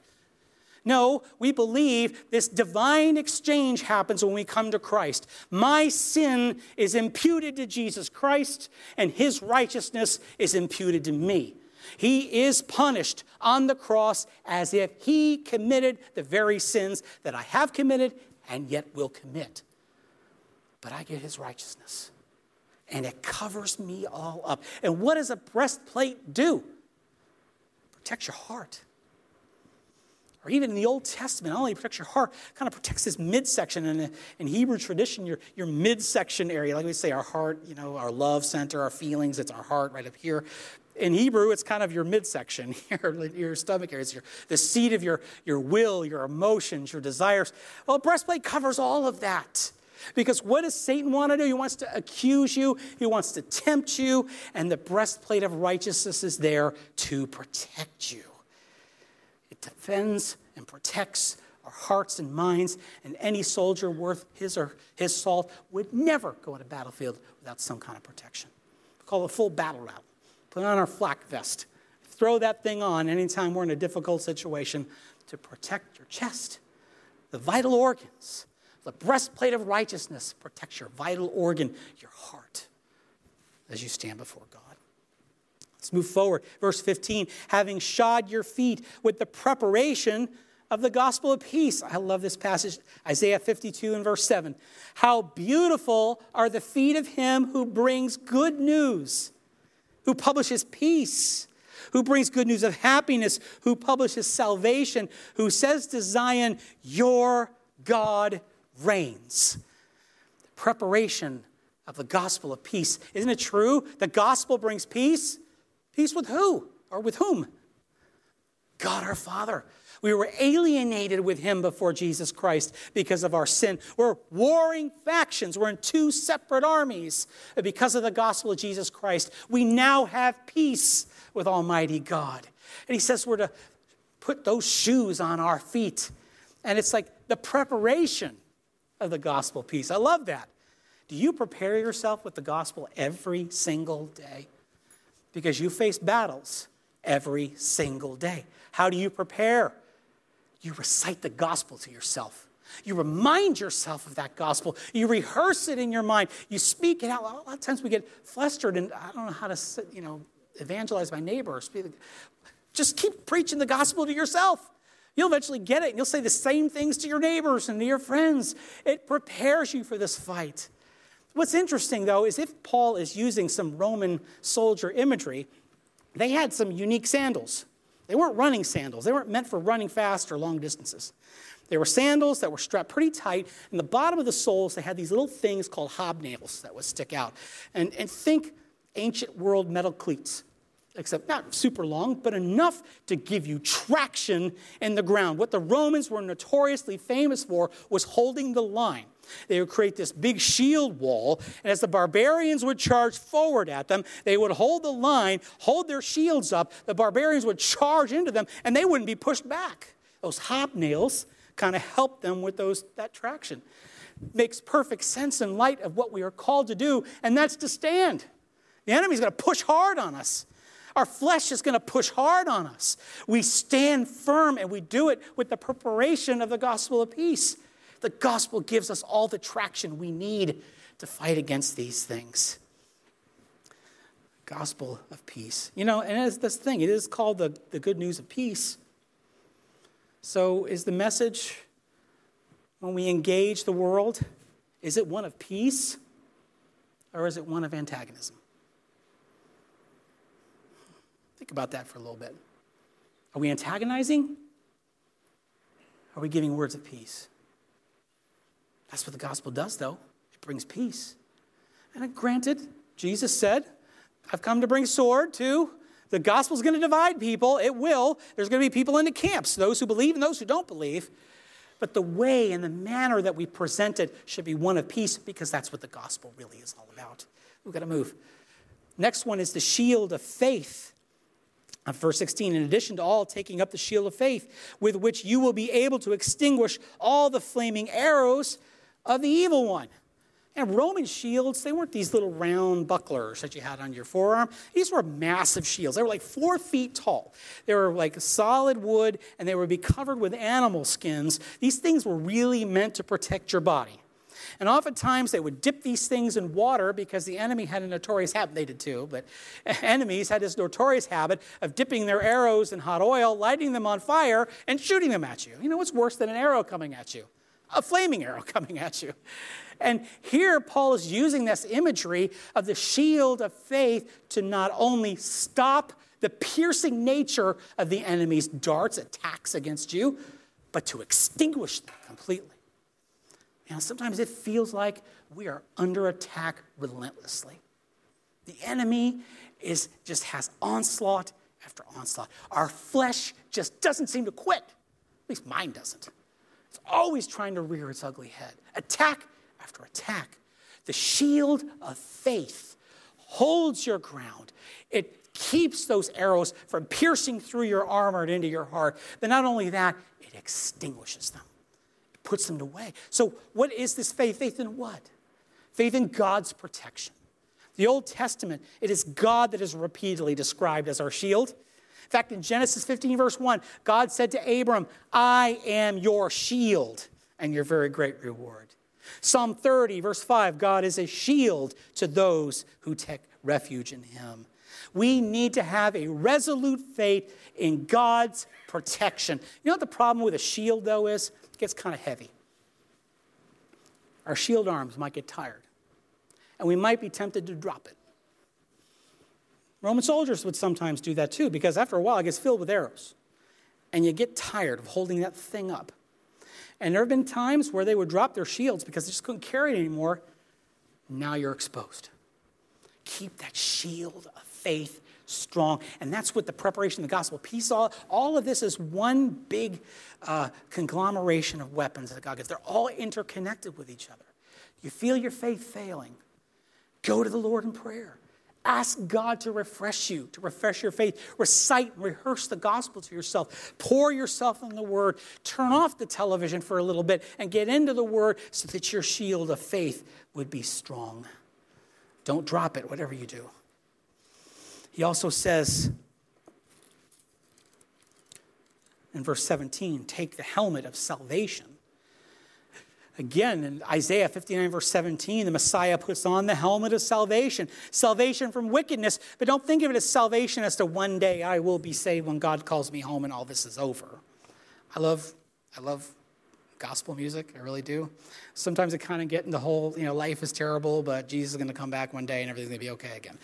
No, we believe this divine exchange happens when we come to Christ. My sin is imputed to Jesus Christ, and his righteousness is imputed to me. He is punished on the cross as if he committed the very sins that I have committed and yet will commit. But I get his righteousness, and it covers me all up. And what does a breastplate do? Protects your heart. Or even in the Old Testament, not only protects your heart, kind of protects this midsection. And in Hebrew tradition, your, your midsection area, like we say, our heart, you know, our love center, our feelings, it's our heart right up here in Hebrew, it's kind of your midsection, [LAUGHS] your, your stomach area, your, the seat of your, your will, your emotions, your desires. Well, breastplate covers all of that. Because what does Satan want to do? He wants to accuse you, he wants to tempt you, and the breastplate of righteousness is there to protect you. It defends and protects our hearts and minds, and any soldier worth his or his salt would never go on a battlefield without some kind of protection. We call it a full battle rattle put on our flak vest. Throw that thing on anytime we're in a difficult situation to protect your chest, the vital organs. The breastplate of righteousness protects your vital organ, your heart, as you stand before God. Let's move forward. Verse 15 having shod your feet with the preparation of the gospel of peace. I love this passage, Isaiah 52 and verse 7. How beautiful are the feet of him who brings good news who publishes peace, who brings good news of happiness, who publishes salvation, who says to Zion, Your God reigns. The preparation of the gospel of peace. Isn't it true? The gospel brings peace. Peace with who or with whom? God our Father. We were alienated with him before Jesus Christ because of our sin. We're warring factions. We're in two separate armies. because of the gospel of Jesus Christ, we now have peace with Almighty God. And he says we're to put those shoes on our feet. And it's like the preparation of the gospel peace. I love that. Do you prepare yourself with the gospel every single day? Because you face battles every single day. How do you prepare? You recite the gospel to yourself. You remind yourself of that gospel. You rehearse it in your mind. You speak it out. A lot of times we get flustered and I don't know how to, you know, evangelize my neighbor. or speak. Just keep preaching the gospel to yourself. You'll eventually get it and you'll say the same things to your neighbors and to your friends. It prepares you for this fight. What's interesting, though, is if Paul is using some Roman soldier imagery, they had some unique sandals. They weren't running sandals, they weren't meant for running fast or long distances. They were sandals that were strapped pretty tight. In the bottom of the soles, they had these little things called hobnails that would stick out. And, and think ancient world metal cleats except not super long, but enough to give you traction in the ground. What the Romans were notoriously famous for was holding the line. They would create this big shield wall, and as the barbarians would charge forward at them, they would hold the line, hold their shields up. The barbarians would charge into them, and they wouldn't be pushed back. Those hobnails kind of helped them with those, that traction. Makes perfect sense in light of what we are called to do, and that's to stand. The enemy's going to push hard on us. Our flesh is going to push hard on us. We stand firm and we do it with the preparation of the gospel of peace. The gospel gives us all the traction we need to fight against these things. Gospel of peace. You know, and it's this thing, it is called the, the good news of peace. So, is the message when we engage the world, is it one of peace or is it one of antagonism? Think about that for a little bit. Are we antagonizing? Are we giving words of peace? That's what the gospel does, though. It brings peace. And granted, Jesus said, I've come to bring sword too. The gospel's going to divide people. It will. There's going to be people in the camps, those who believe and those who don't believe. But the way and the manner that we present it should be one of peace because that's what the gospel really is all about. We've got to move. Next one is the shield of faith. Uh, verse 16, in addition to all taking up the shield of faith, with which you will be able to extinguish all the flaming arrows of the evil one. And Roman shields, they weren't these little round bucklers that you had on your forearm. These were massive shields. They were like four feet tall. They were like solid wood and they would be covered with animal skins. These things were really meant to protect your body. And oftentimes they would dip these things in water because the enemy had a notorious habit, they did too, but [LAUGHS] enemies had this notorious habit of dipping their arrows in hot oil, lighting them on fire, and shooting them at you. You know what's worse than an arrow coming at you? a flaming arrow [LAUGHS] coming at you. And here, Paul is using this imagery of the shield of faith to not only stop the piercing nature of the enemy's darts, attacks against you, but to extinguish them completely. Know, sometimes it feels like we are under attack relentlessly. The enemy is just has onslaught after onslaught. Our flesh just doesn't seem to quit. At least mine doesn't It's always trying to rear its ugly head, attack after attack. The shield of faith holds your ground. It keeps those arrows from piercing through your armor and into your heart. But not only that, it extinguishes them, puts them away. So, what is this faith? Faith in what? Faith in God's protection. The Old Testament, it is God that is repeatedly described as our shield. In fact, in Genesis 15, verse 1, God said to Abram, I am your shield and your very great reward. Psalm 30, verse 5, God is a shield to those who take refuge in him. We need to have a resolute faith in God's protection. You know what the problem with a shield, though, is? It gets kind of heavy. Our shield arms might get tired, and we might be tempted to drop it. Roman soldiers would sometimes do that too, because after a while it gets filled with arrows. And you get tired of holding that thing up. And there have been times where they would drop their shields because they just couldn't carry it anymore. Now you're exposed. Keep that shield faith strong. And that's what the preparation of the gospel, peace, all, all of this is one big uh, conglomeration of weapons that God gives. They're all interconnected with each other. You feel your faith failing, go to the Lord in prayer. Ask God to refresh you, to refresh your faith. Recite and rehearse the gospel to yourself. Pour yourself in the word. Turn off the television for a little bit and get into the word so that your shield of faith would be strong. Don't drop it, whatever you do. He also says in verse 17 take the helmet of salvation Again, in Isaiah 59, verse 17, the Messiah puts on the helmet of salvation, salvation from wickedness. But don't think of it as salvation as to one day I will be saved when God calls me home and all this is over. I love, I love gospel music. I really do. Sometimes I kind of get in the whole, you know, life is terrible, but Jesus is going to come back one day and everything's going to be okay again.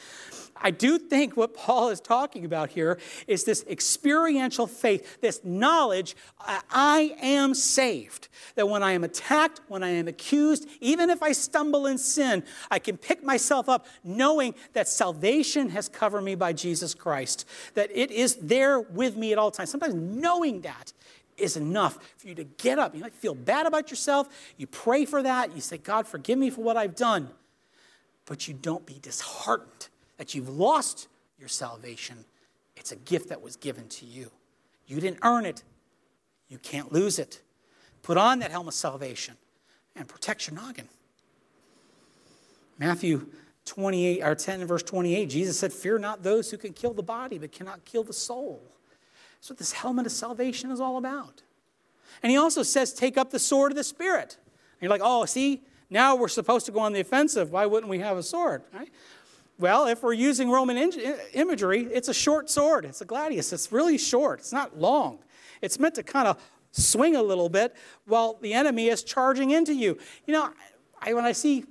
I do think what Paul is talking about here is this experiential faith, this knowledge I am saved. That when I am attacked, when I am accused, even if I stumble in sin, I can pick myself up knowing that salvation has covered me by Jesus Christ, that it is there with me at all times. Sometimes knowing that is enough for you to get up. You might feel bad about yourself. You pray for that. You say, God, forgive me for what I've done. But you don't be disheartened that you've lost your salvation. It's a gift that was given to you. You didn't earn it, you can't lose it. Put on that helmet of salvation and protect your noggin. Matthew 28 or 10 verse 28, Jesus said, Fear not those who can kill the body, but cannot kill the soul. That's what this helmet of salvation is all about. And he also says, Take up the sword of the Spirit. And you're like, Oh, see, now we're supposed to go on the offensive. Why wouldn't we have a sword? Right? Well, if we're using Roman imagery, it's a short sword. It's a gladius. It's really short. It's not long. It's meant to kind of swing a little bit while the enemy is charging into you. You know, I, when I see,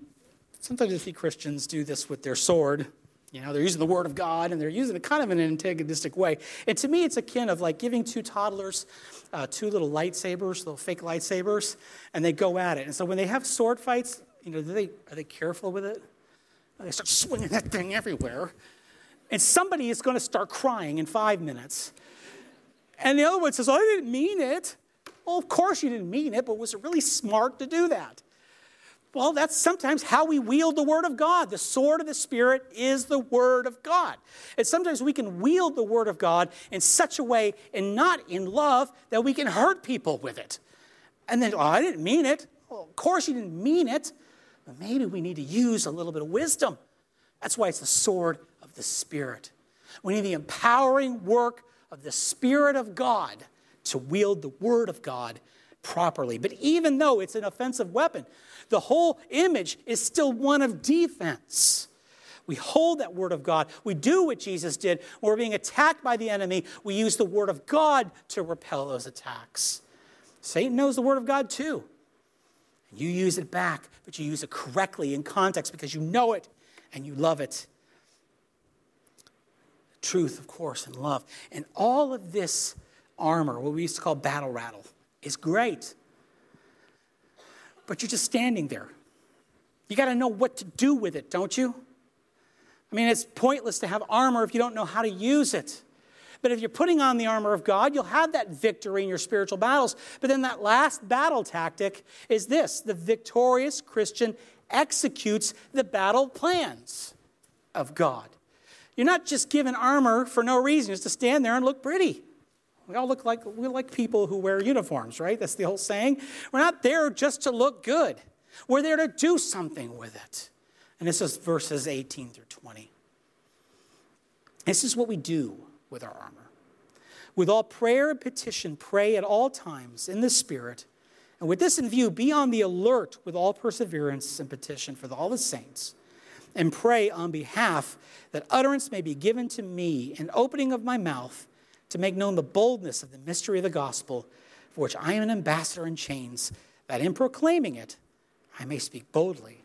sometimes I see Christians do this with their sword. You know, they're using the word of God and they're using it kind of in an antagonistic way. And to me, it's akin of like giving two toddlers uh, two little lightsabers, little fake lightsabers, and they go at it. And so when they have sword fights, you know, they, are they careful with it? They start swinging that thing everywhere. And somebody is going to start crying in five minutes. And the other one says, oh, I didn't mean it. Well, of course you didn't mean it, but was it really smart to do that? Well, that's sometimes how we wield the Word of God. The sword of the Spirit is the Word of God. And sometimes we can wield the Word of God in such a way and not in love that we can hurt people with it. And then, oh, I didn't mean it. Well, of course you didn't mean it. But maybe we need to use a little bit of wisdom. That's why it's the sword of the Spirit. We need the empowering work of the Spirit of God to wield the Word of God properly. But even though it's an offensive weapon, the whole image is still one of defense. We hold that Word of God. We do what Jesus did. When we're being attacked by the enemy, we use the Word of God to repel those attacks. Satan knows the Word of God too. and You use it back, but you use it correctly in context because you know it and you love it. Truth, of course, and love. And all of this armor, what we used to call battle rattle, is great. But you're just standing there. You got to know what to do with it, don't you? I mean, it's pointless to have armor if you don't know how to use it. But if you're putting on the armor of God, you'll have that victory in your spiritual battles. But then that last battle tactic is this the victorious Christian executes the battle plans of God. You're not just given armor for no reason, just to stand there and look pretty. We all look like we like people who wear uniforms, right? That's the whole saying. We're not there just to look good. We're there to do something with it. And this is verses 18 through 20. This is what we do with our armor. With all prayer and petition, pray at all times in the Spirit. And with this in view, be on the alert with all perseverance and petition for all the saints. And pray on behalf that utterance may be given to me, an opening of my mouth, to make known the boldness of the mystery of the gospel, for which I am an ambassador in chains, that in proclaiming it, I may speak boldly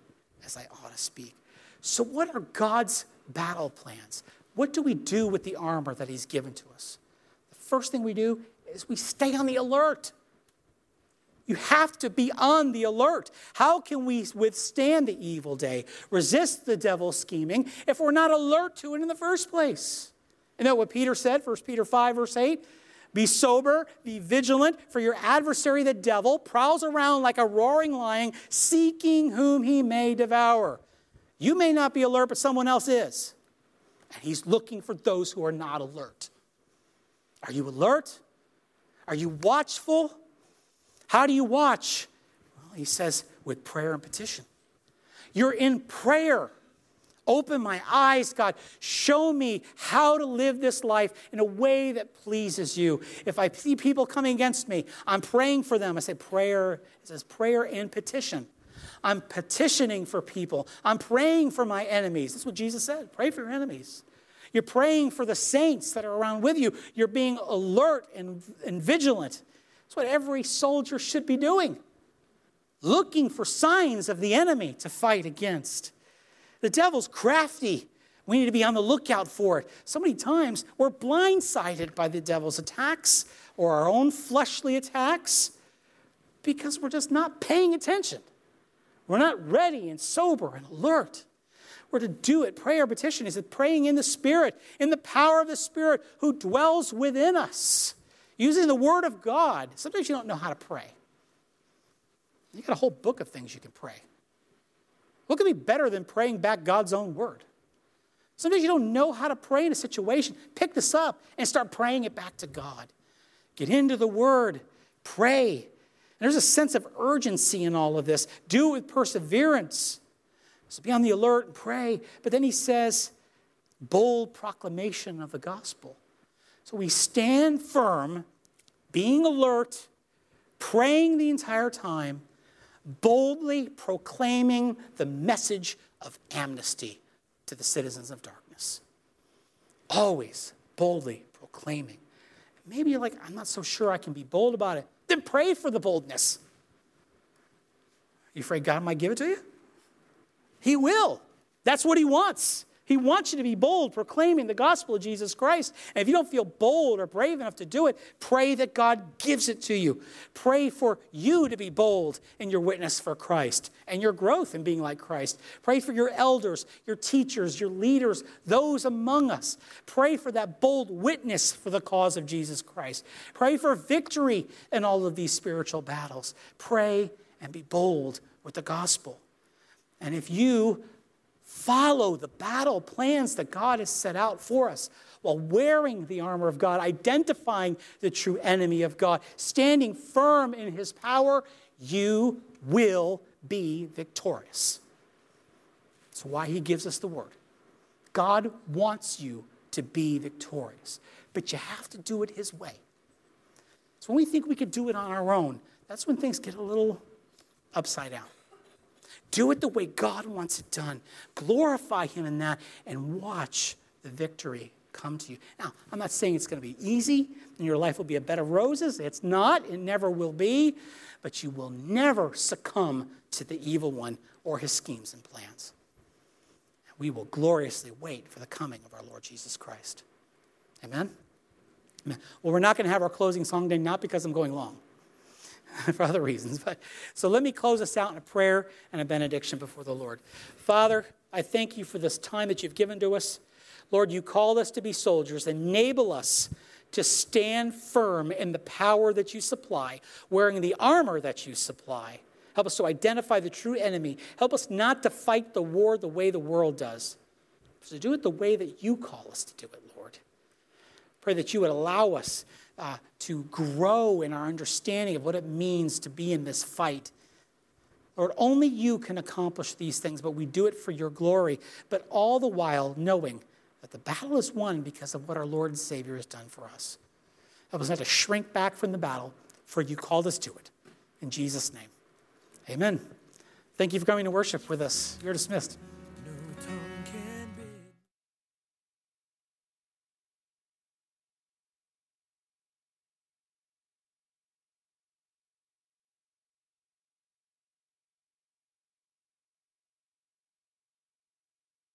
as I ought to speak. So, what are God's battle plans? What do we do with the armor that He's given to us? The first thing we do is we stay on the alert. You have to be on the alert. How can we withstand the evil day, resist the devil's scheming, if we're not alert to it in the first place? And that what Peter said, 1 Peter 5, verse 8? Be sober, be vigilant, for your adversary, the devil, prowls around like a roaring lion, seeking whom he may devour. You may not be alert, but someone else is. And he's looking for those who are not alert. Are you alert? Are you watchful? How do you watch? Well, he says, with prayer and petition. You're in prayer. Open my eyes, God. Show me how to live this life in a way that pleases you. If I see people coming against me, I'm praying for them. I say prayer, it says prayer and petition. I'm petitioning for people. I'm praying for my enemies. That's what Jesus said. Pray for your enemies. You're praying for the saints that are around with you. You're being alert and, and vigilant. That's what every soldier should be doing. Looking for signs of the enemy to fight against. The devil's crafty. We need to be on the lookout for it. So many times we're blindsided by the devil's attacks or our own fleshly attacks because we're just not paying attention. We're not ready and sober and alert. We're to do it. Prayer, petition is it praying in the Spirit, in the power of the Spirit who dwells within us, using the Word of God. Sometimes you don't know how to pray. You got a whole book of things you can pray. What could be better than praying back God's own Word? Sometimes you don't know how to pray in a situation. Pick this up and start praying it back to God. Get into the Word, pray, there's a sense of urgency in all of this. Do it with perseverance. So be on the alert and pray. But then he says, bold proclamation of the gospel. So we stand firm, being alert, praying the entire time, boldly proclaiming the message of amnesty to the citizens of darkness. Always boldly proclaiming. Maybe you're like, I'm not so sure I can be bold about it. Then pray for the boldness. You afraid God might give it to you? He will. That's what He wants. He wants you to be bold, proclaiming the gospel of Jesus Christ. And if you don't feel bold or brave enough to do it, pray that God gives it to you. Pray for you to be bold in your witness for Christ and your growth in being like Christ. Pray for your elders, your teachers, your leaders, those among us. Pray for that bold witness for the cause of Jesus Christ. Pray for victory in all of these spiritual battles. Pray and be bold with the gospel. And if you follow the battle plans that God has set out for us while wearing the armor of God, identifying the true enemy of God, standing firm in his power, you will be victorious. That's why he gives us the word. God wants you to be victorious, but you have to do it his way. So when we think we could do it on our own, that's when things get a little upside down. Do it the way God wants it done. Glorify Him in that and watch the victory come to you. Now, I'm not saying it's going to be easy and your life will be a bed of roses. It's not, it never will be, but you will never succumb to the evil one or his schemes and plans. We will gloriously wait for the coming of our Lord Jesus Christ. Amen? Amen. Well, we're not going to have our closing song today, not because I'm going long. [LAUGHS] for other reasons. But so let me close us out in a prayer and a benediction before the Lord. Father, I thank you for this time that you've given to us. Lord, you called us to be soldiers. Enable us to stand firm in the power that you supply, wearing the armor that you supply. Help us to identify the true enemy. Help us not to fight the war the way the world does, but to do it the way that you call us to do it, Lord. Pray that you would allow us uh, to grow in our understanding of what it means to be in this fight. Lord, only you can accomplish these things, but we do it for your glory, but all the while knowing that the battle is won because of what our Lord and Savior has done for us. Help us not to shrink back from the battle, for you called us to it. In Jesus' name, amen. Thank you for coming to worship with us. You're dismissed.